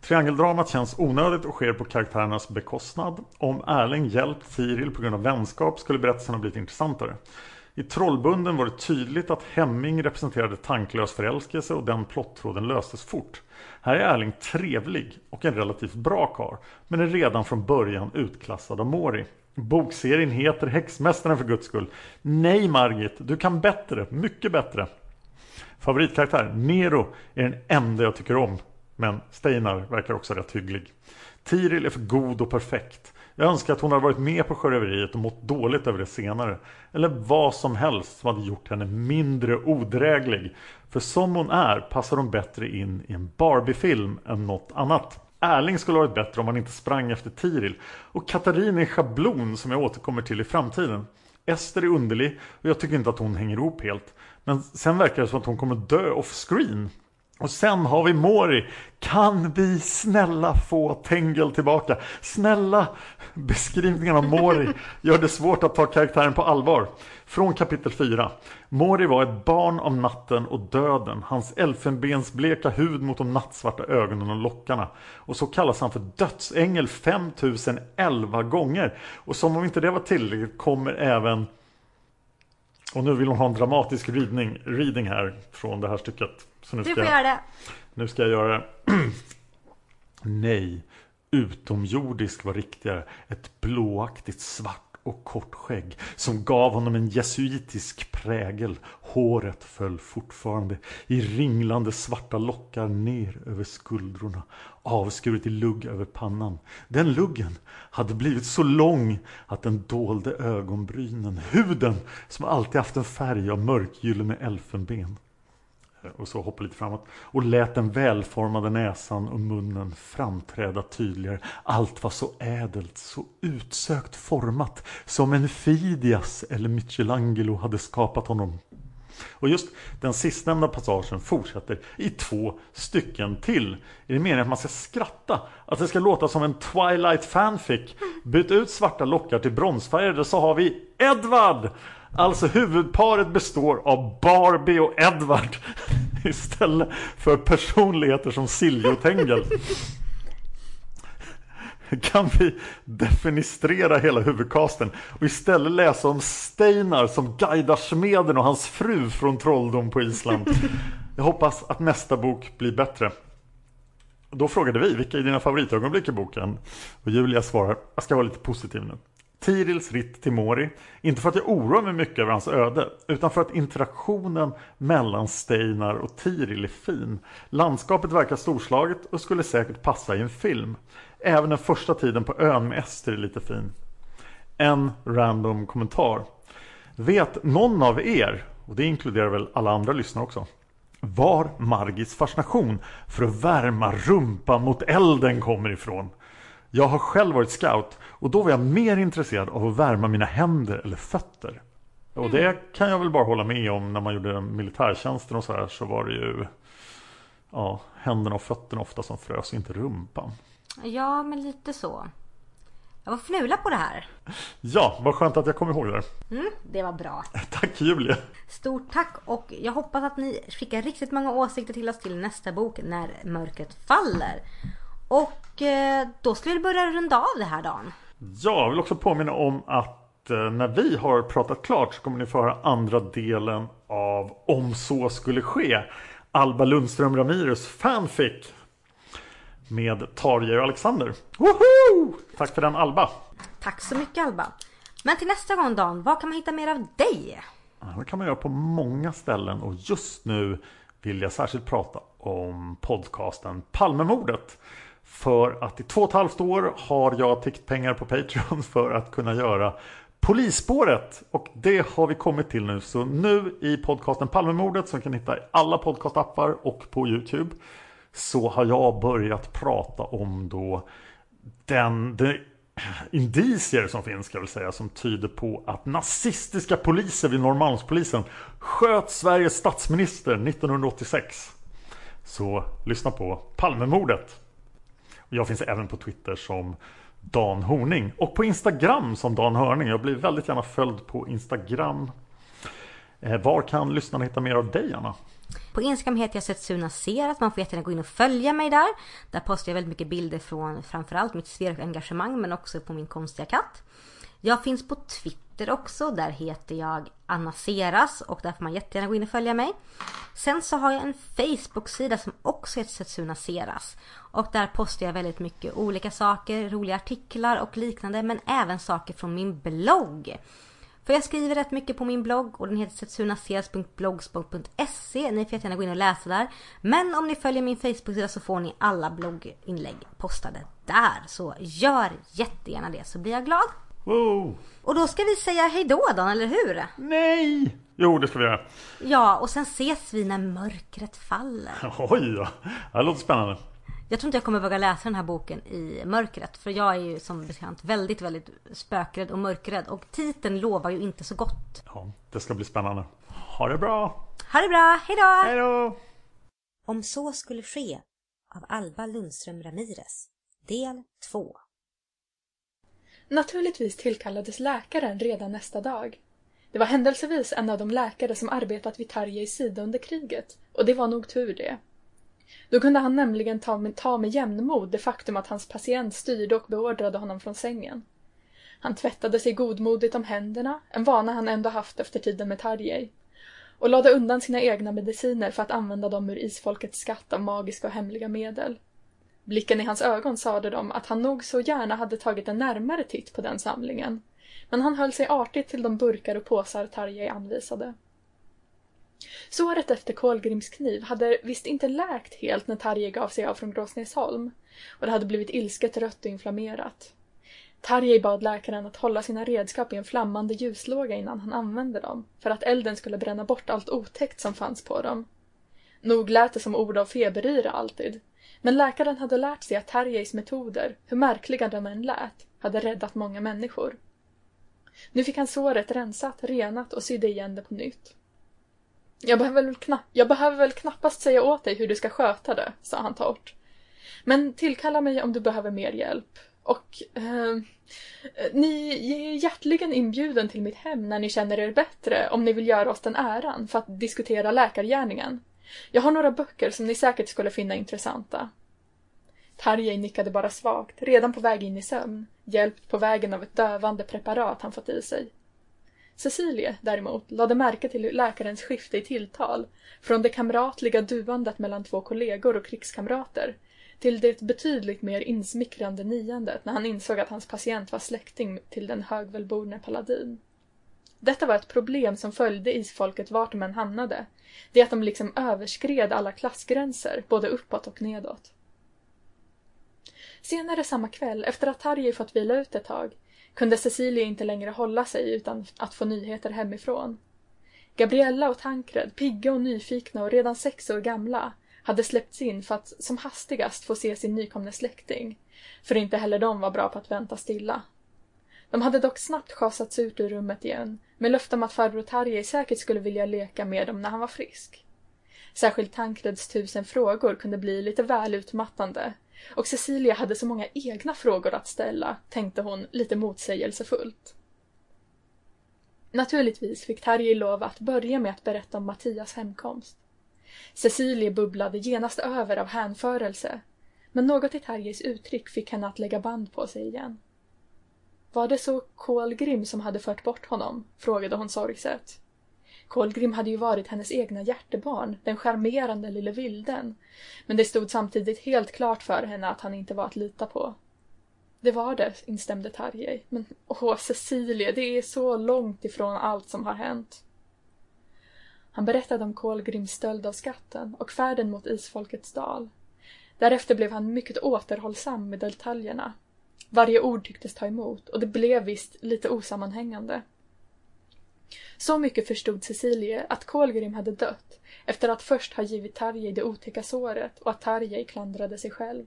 S2: Triangeldramat känns onödigt och sker på karaktärernas bekostnad. Om Erling hjälpt Tiril på grund av vänskap skulle berättelsen ha blivit intressantare. I Trollbunden var det tydligt att Hemming representerade tanklös förälskelse och den plottråden löstes fort. Här är Erling trevlig och en relativt bra kar, men är redan från början utklassad av Mori. Bokserien heter Häxmästaren för guds skull. Nej Margit, du kan bättre, mycket bättre. Favoritkaraktär, Nero, är den enda jag tycker om. Men Steinar verkar också rätt hygglig. Tiril är för god och perfekt. Jag önskar att hon hade varit med på sjöröveriet och mått dåligt över det senare. Eller vad som helst som hade gjort henne mindre odräglig. För som hon är passar hon bättre in i en Barbie-film än något annat. Erling skulle ha varit bättre om han inte sprang efter Tiril. Och Katarin är schablon som jag återkommer till i framtiden. Ester är underlig och jag tycker inte att hon hänger ihop helt. Men sen verkar det som att hon kommer dö off-screen. Och sen har vi Mori. Kan vi snälla få Tengel tillbaka? Snälla! Beskrivningen av Mori gör det svårt att ta karaktären på allvar. Från kapitel 4. Mori var ett barn av natten och döden. Hans elfenbensbleka hud mot de nattsvarta ögonen och lockarna. Och så kallas han för dödsängel 5011 gånger. Och som om inte det var tillräckligt kommer även och nu vill hon ha en dramatisk reading, reading här från det här stycket.
S3: Så nu ska du får jag, göra det.
S2: Nu ska jag göra det. Nej, utomjordisk var riktigare. Ett blåaktigt svart och kort skägg som gav honom en jesuitisk prägel. Håret föll fortfarande i ringlande svarta lockar ner över skuldrorna, avskuret i lugg över pannan. Den luggen hade blivit så lång att den dolde ögonbrynen, huden som alltid haft en färg av mörkgyllene elfenben Eh, och så hoppade lite framåt och lät den välformade näsan och munnen framträda tydligare. Allt var så ädelt, så utsökt format som en Fidias eller Michelangelo hade skapat honom. Och just den sistnämnda passagen fortsätter i två stycken till. Är det meningen att man ska skratta? Att det ska låta som en Twilight fanfic? Byt ut svarta lockar till bronsfärgade så har vi Edward! Alltså huvudparet består av Barbie och Edward istället för personligheter som Silje och Tengel. Kan vi definistrera hela huvudcasten och istället läsa om Steinar som guidar smeden och hans fru från trolldom på Island. Jag hoppas att nästa bok blir bättre. Då frågade vi, vilka är dina favoritögonblick i boken? Och Julia svarar, jag ska vara lite positiv nu. Tirils ritt till Mori. Inte för att jag oroar mig mycket över hans öde, utan för att interaktionen mellan Steinar och Tiril är fin. Landskapet verkar storslaget och skulle säkert passa i en film. Även den första tiden på ön med Ester är lite fin. En random kommentar. Vet någon av er, och det inkluderar väl alla andra lyssnare också, var Margits fascination för att värma rumpan mot elden kommer ifrån? Jag har själv varit scout och då var jag mer intresserad av att värma mina händer eller fötter. Och det mm. kan jag väl bara hålla med om när man gjorde militärtjänsten och så här så var det ju ja, händerna och fötterna ofta som frös, inte rumpan.
S3: Ja, men lite så. Jag var fnula på det här.
S2: Ja, vad skönt att jag kom ihåg det.
S3: Mm, det var bra.
S2: Tack Julia.
S3: Stort tack och jag hoppas att ni skickar riktigt många åsikter till oss till nästa bok När mörkret faller. Och eh, då ska vi börja runda av det här dagen.
S2: Ja, jag vill också påminna om att eh, när vi har pratat klart så kommer ni få höra andra delen av Om så skulle ske. Alba Lundström Ramirez fanfic med Tarjei och Alexander. Woho! Tack för den Alba!
S3: Tack så mycket Alba! Men till nästa gång Dan, vad kan man hitta mer av dig?
S2: Det kan man göra på många ställen och just nu vill jag särskilt prata om podcasten Palmemordet. För att i två och ett halvt år har jag tickt pengar på Patreon för att kunna göra Polisspåret och det har vi kommit till nu. Så nu i podcasten Palmemordet som kan hitta i alla podcastappar och på Youtube så har jag börjat prata om då den, den indicier som finns ska jag väl säga som tyder på att nazistiska poliser vid Norrmalmspolisen sköt Sveriges statsminister 1986. Så lyssna på Palmemordet. Jag finns även på Twitter som Dan Horning och på Instagram som Dan Hörning. Jag blir väldigt gärna följd på Instagram. Eh, var kan lyssnarna hitta mer av dig Anna?
S3: På Instagram heter jag Setsuna Serat. Man får jättegärna gå in och följa mig där. Där postar jag väldigt mycket bilder från framförallt mitt engagemang men också på min konstiga katt. Jag finns på Twitter också. Där heter jag Anna Seras och där får man jättegärna gå in och följa mig. Sen så har jag en Facebook-sida som också heter Setsuna Seras. Och där postar jag väldigt mycket olika saker, roliga artiklar och liknande men även saker från min blogg. För jag skriver rätt mycket på min blogg och den heter setsunaseas.blogspot.se. Ni får jättegärna gå in och läsa där. Men om ni följer min Facebook-sida så får ni alla blogginlägg postade där. Så gör jättegärna det så blir jag glad.
S2: Wow.
S3: Och då ska vi säga hejdå då, eller hur?
S2: Nej! Jo, det ska vi göra.
S3: Ja, och sen ses vi när mörkret faller.
S2: Oj då, det låter spännande.
S3: Jag tror inte jag kommer våga läsa den här boken i mörkret. För jag är ju som bekant väldigt, väldigt spökrädd och mörkrädd. Och titeln lovar ju inte så gott.
S2: Ja, det ska bli spännande. Ha det bra!
S3: Ha det bra, hejdå!
S2: Hejdå!
S3: Om så skulle ske av Alba Lundström Ramirez. Del 2
S7: Naturligtvis tillkallades läkaren redan nästa dag. Det var händelsevis en av de läkare som arbetat vid Tarjeis sida under kriget och det var nog tur det. Då kunde han nämligen ta med, ta med jämnmod det faktum att hans patient styrde och beordrade honom från sängen. Han tvättade sig godmodigt om händerna, en vana han ändå haft efter tiden med Tarjei, och lade undan sina egna mediciner för att använda dem ur isfolkets skatt av magiska och hemliga medel. Blicken i hans ögon sade dem att han nog så gärna hade tagit en närmare titt på den samlingen, men han höll sig artigt till de burkar och påsar Tarjei anvisade. Såret efter Kolgrims kniv hade visst inte läkt helt när Tarje gav sig av från Gråsnäsholm och det hade blivit ilsket rött och inflammerat. Tarjei bad läkaren att hålla sina redskap i en flammande ljuslåga innan han använde dem, för att elden skulle bränna bort allt otäckt som fanns på dem. Nog lät det som ord av feberyra alltid, men läkaren hade lärt sig att Tarjeis metoder, hur märkliga de än lät, hade räddat många människor. Nu fick han såret rensat, renat och sydde igen det på nytt. Jag behöver, väl knapp jag behöver väl knappast säga åt dig hur du ska sköta det, sa han torrt. Men tillkalla mig om du behöver mer hjälp. Och eh, ni är hjärtligen inbjuden till mitt hem när ni känner er bättre om ni vill göra oss den äran för att diskutera läkargärningen. Jag har några böcker som ni säkert skulle finna intressanta. Tarjei nickade bara svagt, redan på väg in i sömn, hjälpt på vägen av ett dövande preparat han fått i sig. Cecilie däremot lade märke till läkarens skifte i tilltal från det kamratliga duandet mellan två kollegor och krigskamrater till det betydligt mer insmickrande niandet när han insåg att hans patient var släkting till den högvälborne paladin. Detta var ett problem som följde isfolket vart de än hamnade. Det att de liksom överskred alla klassgränser, både uppåt och nedåt. Senare samma kväll, efter att Harry fått vila ut ett tag, kunde Cecilia inte längre hålla sig utan att få nyheter hemifrån. Gabriella och Tankred, pigga och nyfikna och redan sex år gamla, hade släppts in för att som hastigast få se sin nykomne släkting. För inte heller de var bra på att vänta stilla. De hade dock snabbt schasats ut ur rummet igen med löfte om att farbror Tarjei säkert skulle vilja leka med dem när han var frisk. Särskilt Tankreds tusen frågor kunde bli lite väl utmattande och Cecilia hade så många egna frågor att ställa, tänkte hon lite motsägelsefullt. Naturligtvis fick Terje lov att börja med att berätta om Mattias hemkomst. Cecilie bubblade genast över av hänförelse, men något i Terjes uttryck fick henne att lägga band på sig igen. Var det så Kolgrim som hade fört bort honom? frågade hon sorgset. Kolgrim hade ju varit hennes egna hjärtebarn, den charmerande lille vilden. Men det stod samtidigt helt klart för henne att han inte var att lita på. Det var det, instämde Tarjei. Men åh, Cecilie, det är så långt ifrån allt som har hänt. Han berättade om Kolgrims stöld av skatten och färden mot Isfolkets dal. Därefter blev han mycket återhållsam med detaljerna. Varje ord tycktes ta emot och det blev visst lite osammanhängande. Så mycket förstod Cecilie att Kolgrim hade dött efter att först ha givit Tarjei det otäcka såret och att Tarjei klandrade sig själv.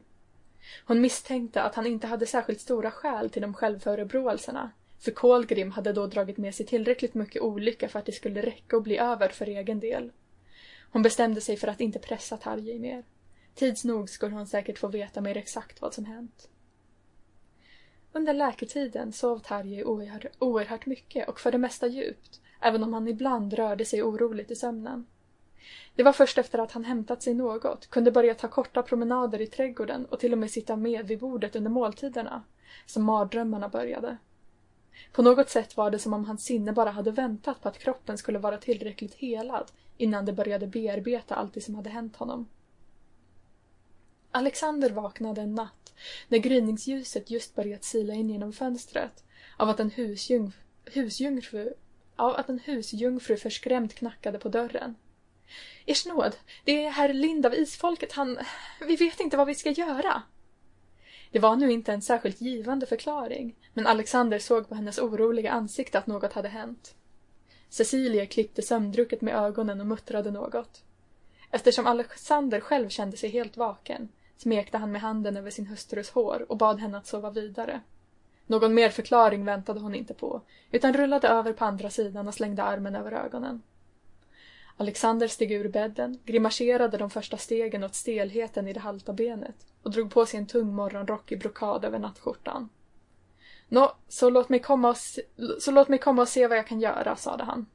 S7: Hon misstänkte att han inte hade särskilt stora skäl till de självförebråelserna, för Kolgrim hade då dragit med sig tillräckligt mycket olycka för att det skulle räcka och bli över för egen del. Hon bestämde sig för att inte pressa Tarjei mer. Tids nog skulle hon säkert få veta mer exakt vad som hänt. Under läketiden sov Tarjei oerhört, oerhört mycket och för det mesta djupt, även om han ibland rörde sig oroligt i sömnen. Det var först efter att han hämtat sig något, kunde börja ta korta promenader i trädgården och till och med sitta med vid bordet under måltiderna, som mardrömmarna började. På något sätt var det som om hans sinne bara hade väntat på att kroppen skulle vara tillräckligt helad innan det började bearbeta allt det som hade hänt honom. Alexander vaknade en natt när gryningsljuset just börjat sila in genom fönstret av att en husjung, husjungfru, av att en husjungfru förskrämt knackade på dörren. Ers nåd, det är herr Lind av Isfolket, han... Vi vet inte vad vi ska göra. Det var nu inte en särskilt givande förklaring, men Alexander såg på hennes oroliga ansikte att något hade hänt. Cecilia klippte sömndrucket med ögonen och muttrade något. Eftersom Alexander själv kände sig helt vaken smekte han med handen över sin hustrus hår och bad henne att sova vidare. Någon mer förklaring väntade hon inte på, utan rullade över på andra sidan och slängde armen över ögonen. Alexander steg ur bädden, grimaserade de första stegen åt stelheten i det halta benet och drog på sig en tung morgonrock i brokad över nattskjortan. Nå, så låt mig komma och se, så låt mig komma och se vad jag kan göra, sade han.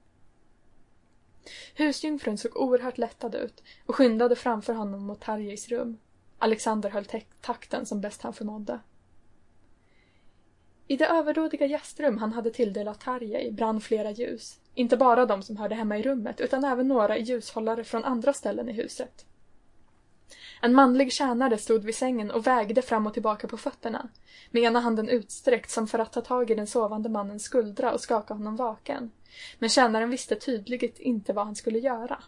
S7: Husjungfrun såg oerhört lättad ut och skyndade framför honom mot Tarjeis rum. Alexander höll takten som bäst han förmådde. I det överdådiga gästrum han hade tilldelat Tarjei brann flera ljus. Inte bara de som hörde hemma i rummet utan även några ljushållare från andra ställen i huset. En manlig tjänare stod vid sängen och vägde fram och tillbaka på fötterna, med ena handen utsträckt som för att ta tag i den sovande mannens skuldra och skaka honom vaken. Men tjänaren visste tydligt inte vad han skulle göra.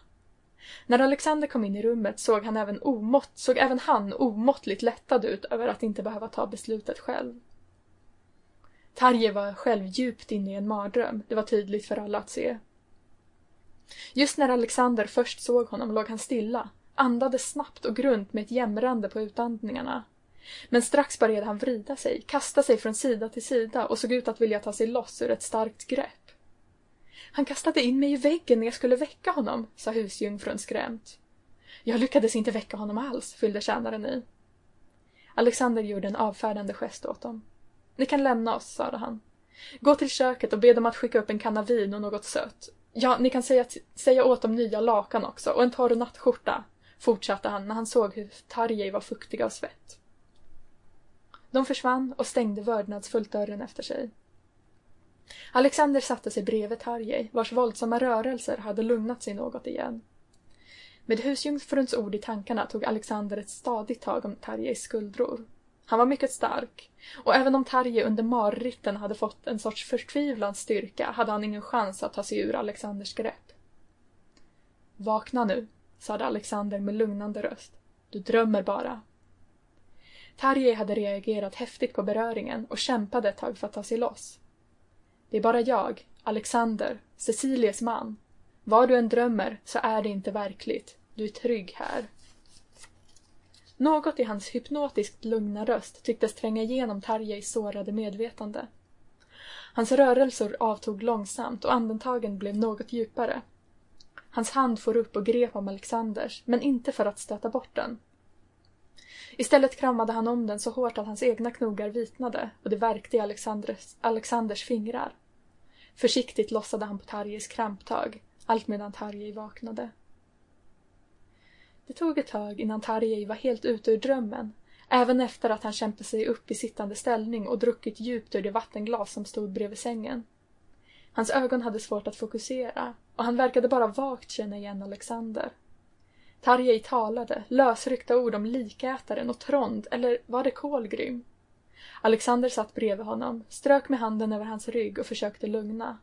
S7: När Alexander kom in i rummet såg han även omått, såg även han omåttligt lättad ut över att inte behöva ta beslutet själv. Tarje var själv djupt inne i en mardröm, det var tydligt för alla att se. Just när Alexander först såg honom låg han stilla, andades snabbt och grunt med ett jämrande på utandningarna. Men strax började han vrida sig, kasta sig från sida till sida och såg ut att vilja ta sig loss ur ett starkt grepp. Han kastade in mig i väggen när jag skulle väcka honom, sa husjungfrun skrämt. Jag lyckades inte väcka honom alls, fyllde tjänaren i. Alexander gjorde en avfärdande gest åt dem. Ni kan lämna oss, sade han. Gå till köket och be dem att skicka upp en kanna vin och något sött. Ja, ni kan säga, säga åt dem nya lakan också och en torr nattskjorta, fortsatte han när han såg hur Tarjei var fuktig av svett. De försvann och stängde vördnadsfullt dörren efter sig. Alexander satte sig bredvid Tarjei, vars våldsamma rörelser hade lugnat sig något igen. Med husjungfruns ord i tankarna tog Alexander ett stadigt tag om Tarjeis skuldror. Han var mycket stark, och även om Tarje under marritten hade fått en sorts förtvivlans styrka hade han ingen chans att ta sig ur Alexanders grepp. Vakna nu, sade Alexander med lugnande röst. Du drömmer bara. Tarje hade reagerat häftigt på beröringen och kämpade ett tag för att ta sig loss. Det är bara jag, Alexander, Cecilies man. Vad du än drömmer så är det inte verkligt. Du är trygg här. Något i hans hypnotiskt lugna röst tycktes tränga igenom Tarjeis sårade medvetande. Hans rörelser avtog långsamt och andetagen blev något djupare. Hans hand for upp och grep om Alexanders, men inte för att stöta bort den. Istället kramade han om den så hårt att hans egna knogar vitnade och det värkte i Alexanders, Alexanders fingrar. Försiktigt lossade han på Tarjes kramptag, allt medan Tarjei vaknade. Det tog ett tag innan Tarjei var helt ute ur drömmen, även efter att han kämpat sig upp i sittande ställning och druckit djupt ur det vattenglas som stod bredvid sängen. Hans ögon hade svårt att fokusera och han verkade bara vagt känna igen Alexander. Tarjei talade, lösryckta ord om likätaren och Trond, eller var det Kolgrym? Alexander satt bredvid honom, strök med handen över hans rygg och försökte lugna.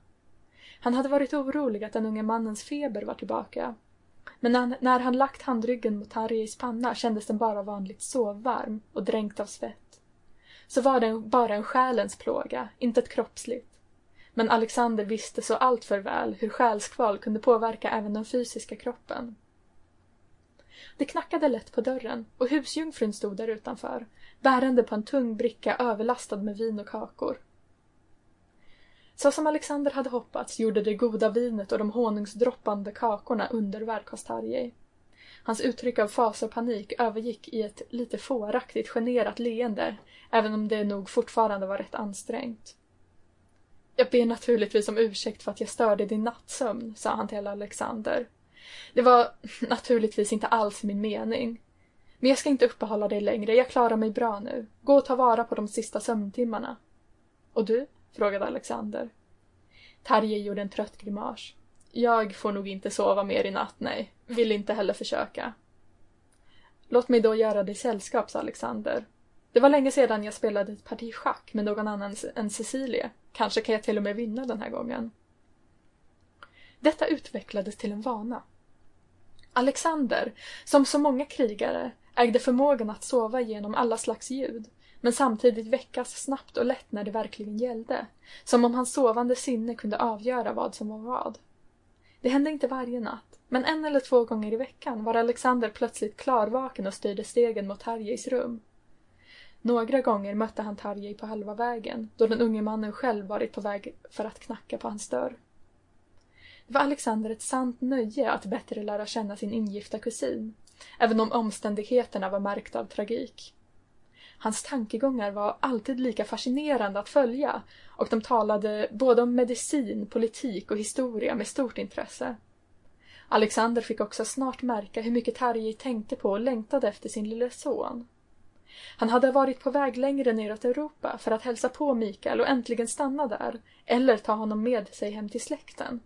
S7: Han hade varit orolig att den unge mannens feber var tillbaka. Men när, när han lagt handryggen mot Tarjeis panna kändes den bara vanligt sovvarm och dränkt av svett. Så var den bara en själens plåga, inte ett kroppsligt. Men Alexander visste så alltför väl hur själskval kunde påverka även den fysiska kroppen. Det knackade lätt på dörren och husjungfrun stod där utanför, bärande på en tung bricka överlastad med vin och kakor. Så som Alexander hade hoppats gjorde det goda vinet och de honungsdroppande kakorna underverk hos Tarjei. Hans uttryck av fas och panik övergick i ett lite fåraktigt generat leende, även om det nog fortfarande var rätt ansträngt. Jag ber naturligtvis om ursäkt för att jag störde din nattsömn, sa han till Alexander. Det var naturligtvis inte alls min mening. Men jag ska inte uppehålla dig längre, jag klarar mig bra nu. Gå och ta vara på de sista sömntimmarna. Och du? frågade Alexander. Tarje gjorde en trött grimas. Jag får nog inte sova mer i natt, nej. Vill inte heller försöka. Låt mig då göra dig sällskap, sa Alexander. Det var länge sedan jag spelade ett parti schack med någon annan än Cecilie. Kanske kan jag till och med vinna den här gången. Detta utvecklades till en vana. Alexander, som så många krigare, ägde förmågan att sova genom alla slags ljud, men samtidigt väckas snabbt och lätt när det verkligen gällde, som om hans sovande sinne kunde avgöra vad som var vad. Det hände inte varje natt, men en eller två gånger i veckan var Alexander plötsligt klarvaken och styrde stegen mot Tarjeis rum. Några gånger mötte han Tarjei på halva vägen, då den unge mannen själv varit på väg för att knacka på hans dörr. Var Alexander ett sant nöje att bättre lära känna sin ingifta kusin, även om omständigheterna var märkta av tragik. Hans tankegångar var alltid lika fascinerande att följa och de talade både om medicin, politik och historia med stort intresse. Alexander fick också snart märka hur mycket Tarjei tänkte på och längtade efter sin lille son. Han hade varit på väg längre neråt Europa för att hälsa på Mikael och äntligen stanna där, eller ta honom med sig hem till släkten.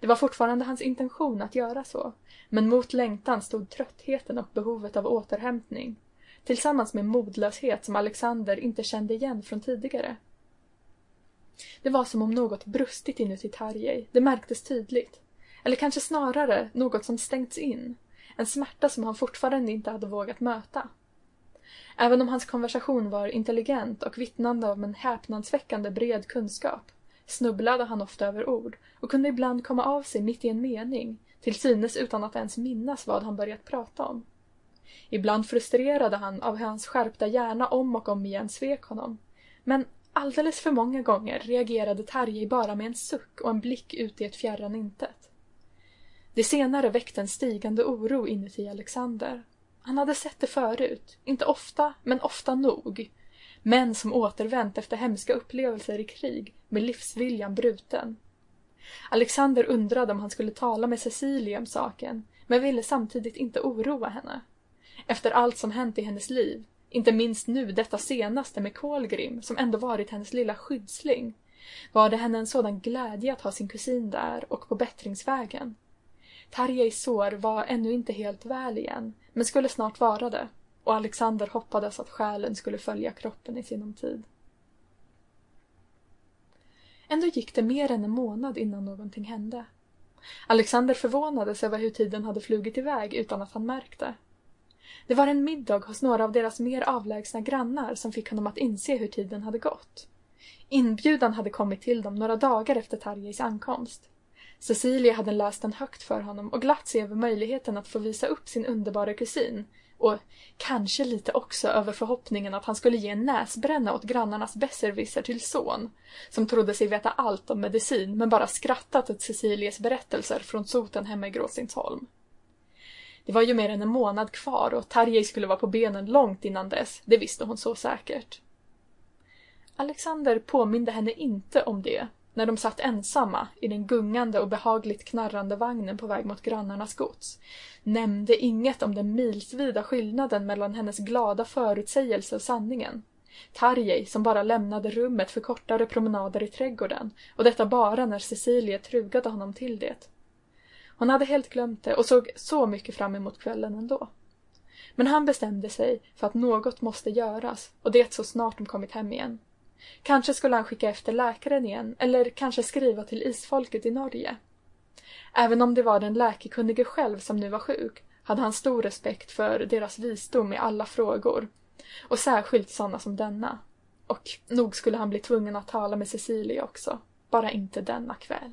S7: Det var fortfarande hans intention att göra så, men mot längtan stod tröttheten och behovet av återhämtning, tillsammans med modlöshet som Alexander inte kände igen från tidigare. Det var som om något brustit inuti Tarjei, det märktes tydligt. Eller kanske snarare något som stängts in, en smärta som han fortfarande inte hade vågat möta. Även om hans konversation var intelligent och vittnande om en häpnadsväckande bred kunskap snubblade han ofta över ord och kunde ibland komma av sig mitt i en mening, till synes utan att ens minnas vad han börjat prata om. Ibland frustrerade han av hur hans skärpta hjärna om och om igen svek honom. Men alldeles för många gånger reagerade Tarjei bara med en suck och en blick ut i ett fjärran intet. Det senare väckte en stigande oro inuti Alexander. Han hade sett det förut, inte ofta, men ofta nog. Män som återvänt efter hemska upplevelser i krig med livsviljan bruten. Alexander undrade om han skulle tala med Cecilia om saken, men ville samtidigt inte oroa henne. Efter allt som hänt i hennes liv, inte minst nu detta senaste med Kolgrim som ändå varit hennes lilla skyddsling, var det henne en sådan glädje att ha sin kusin där och på bättringsvägen. Tarjeis sår var ännu inte helt väl igen, men skulle snart vara det och Alexander hoppades att själen skulle följa kroppen i sinom tid. Ändå gick det mer än en månad innan någonting hände. Alexander förvånades över hur tiden hade flugit iväg utan att han märkte. Det var en middag hos några av deras mer avlägsna grannar som fick honom att inse hur tiden hade gått. Inbjudan hade kommit till dem några dagar efter Tarjeis ankomst. Cecilia hade läst den högt för honom och glatt sig över möjligheten att få visa upp sin underbara kusin och kanske lite också över förhoppningen att han skulle ge en näsbränna åt grannarnas besserwisser till son, som trodde sig veta allt om medicin men bara skrattat åt Cecilies berättelser från soten hemma i Gråstensholm. Det var ju mer än en månad kvar och Tarjei skulle vara på benen långt innan dess, det visste hon så säkert. Alexander påminde henne inte om det när de satt ensamma i den gungande och behagligt knarrande vagnen på väg mot grannarnas gods, nämnde inget om den milsvida skillnaden mellan hennes glada förutsägelse och sanningen. Tarjei som bara lämnade rummet för kortare promenader i trädgården och detta bara när Cecilie trugade honom till det. Hon hade helt glömt det och såg så mycket fram emot kvällen ändå. Men han bestämde sig för att något måste göras och det så snart de kommit hem igen. Kanske skulle han skicka efter läkaren igen eller kanske skriva till isfolket i Norge. Även om det var den läkekunnige själv som nu var sjuk hade han stor respekt för deras visdom i alla frågor och särskilt sådana som denna. Och nog skulle han bli tvungen att tala med Cecilia också, bara inte denna kväll.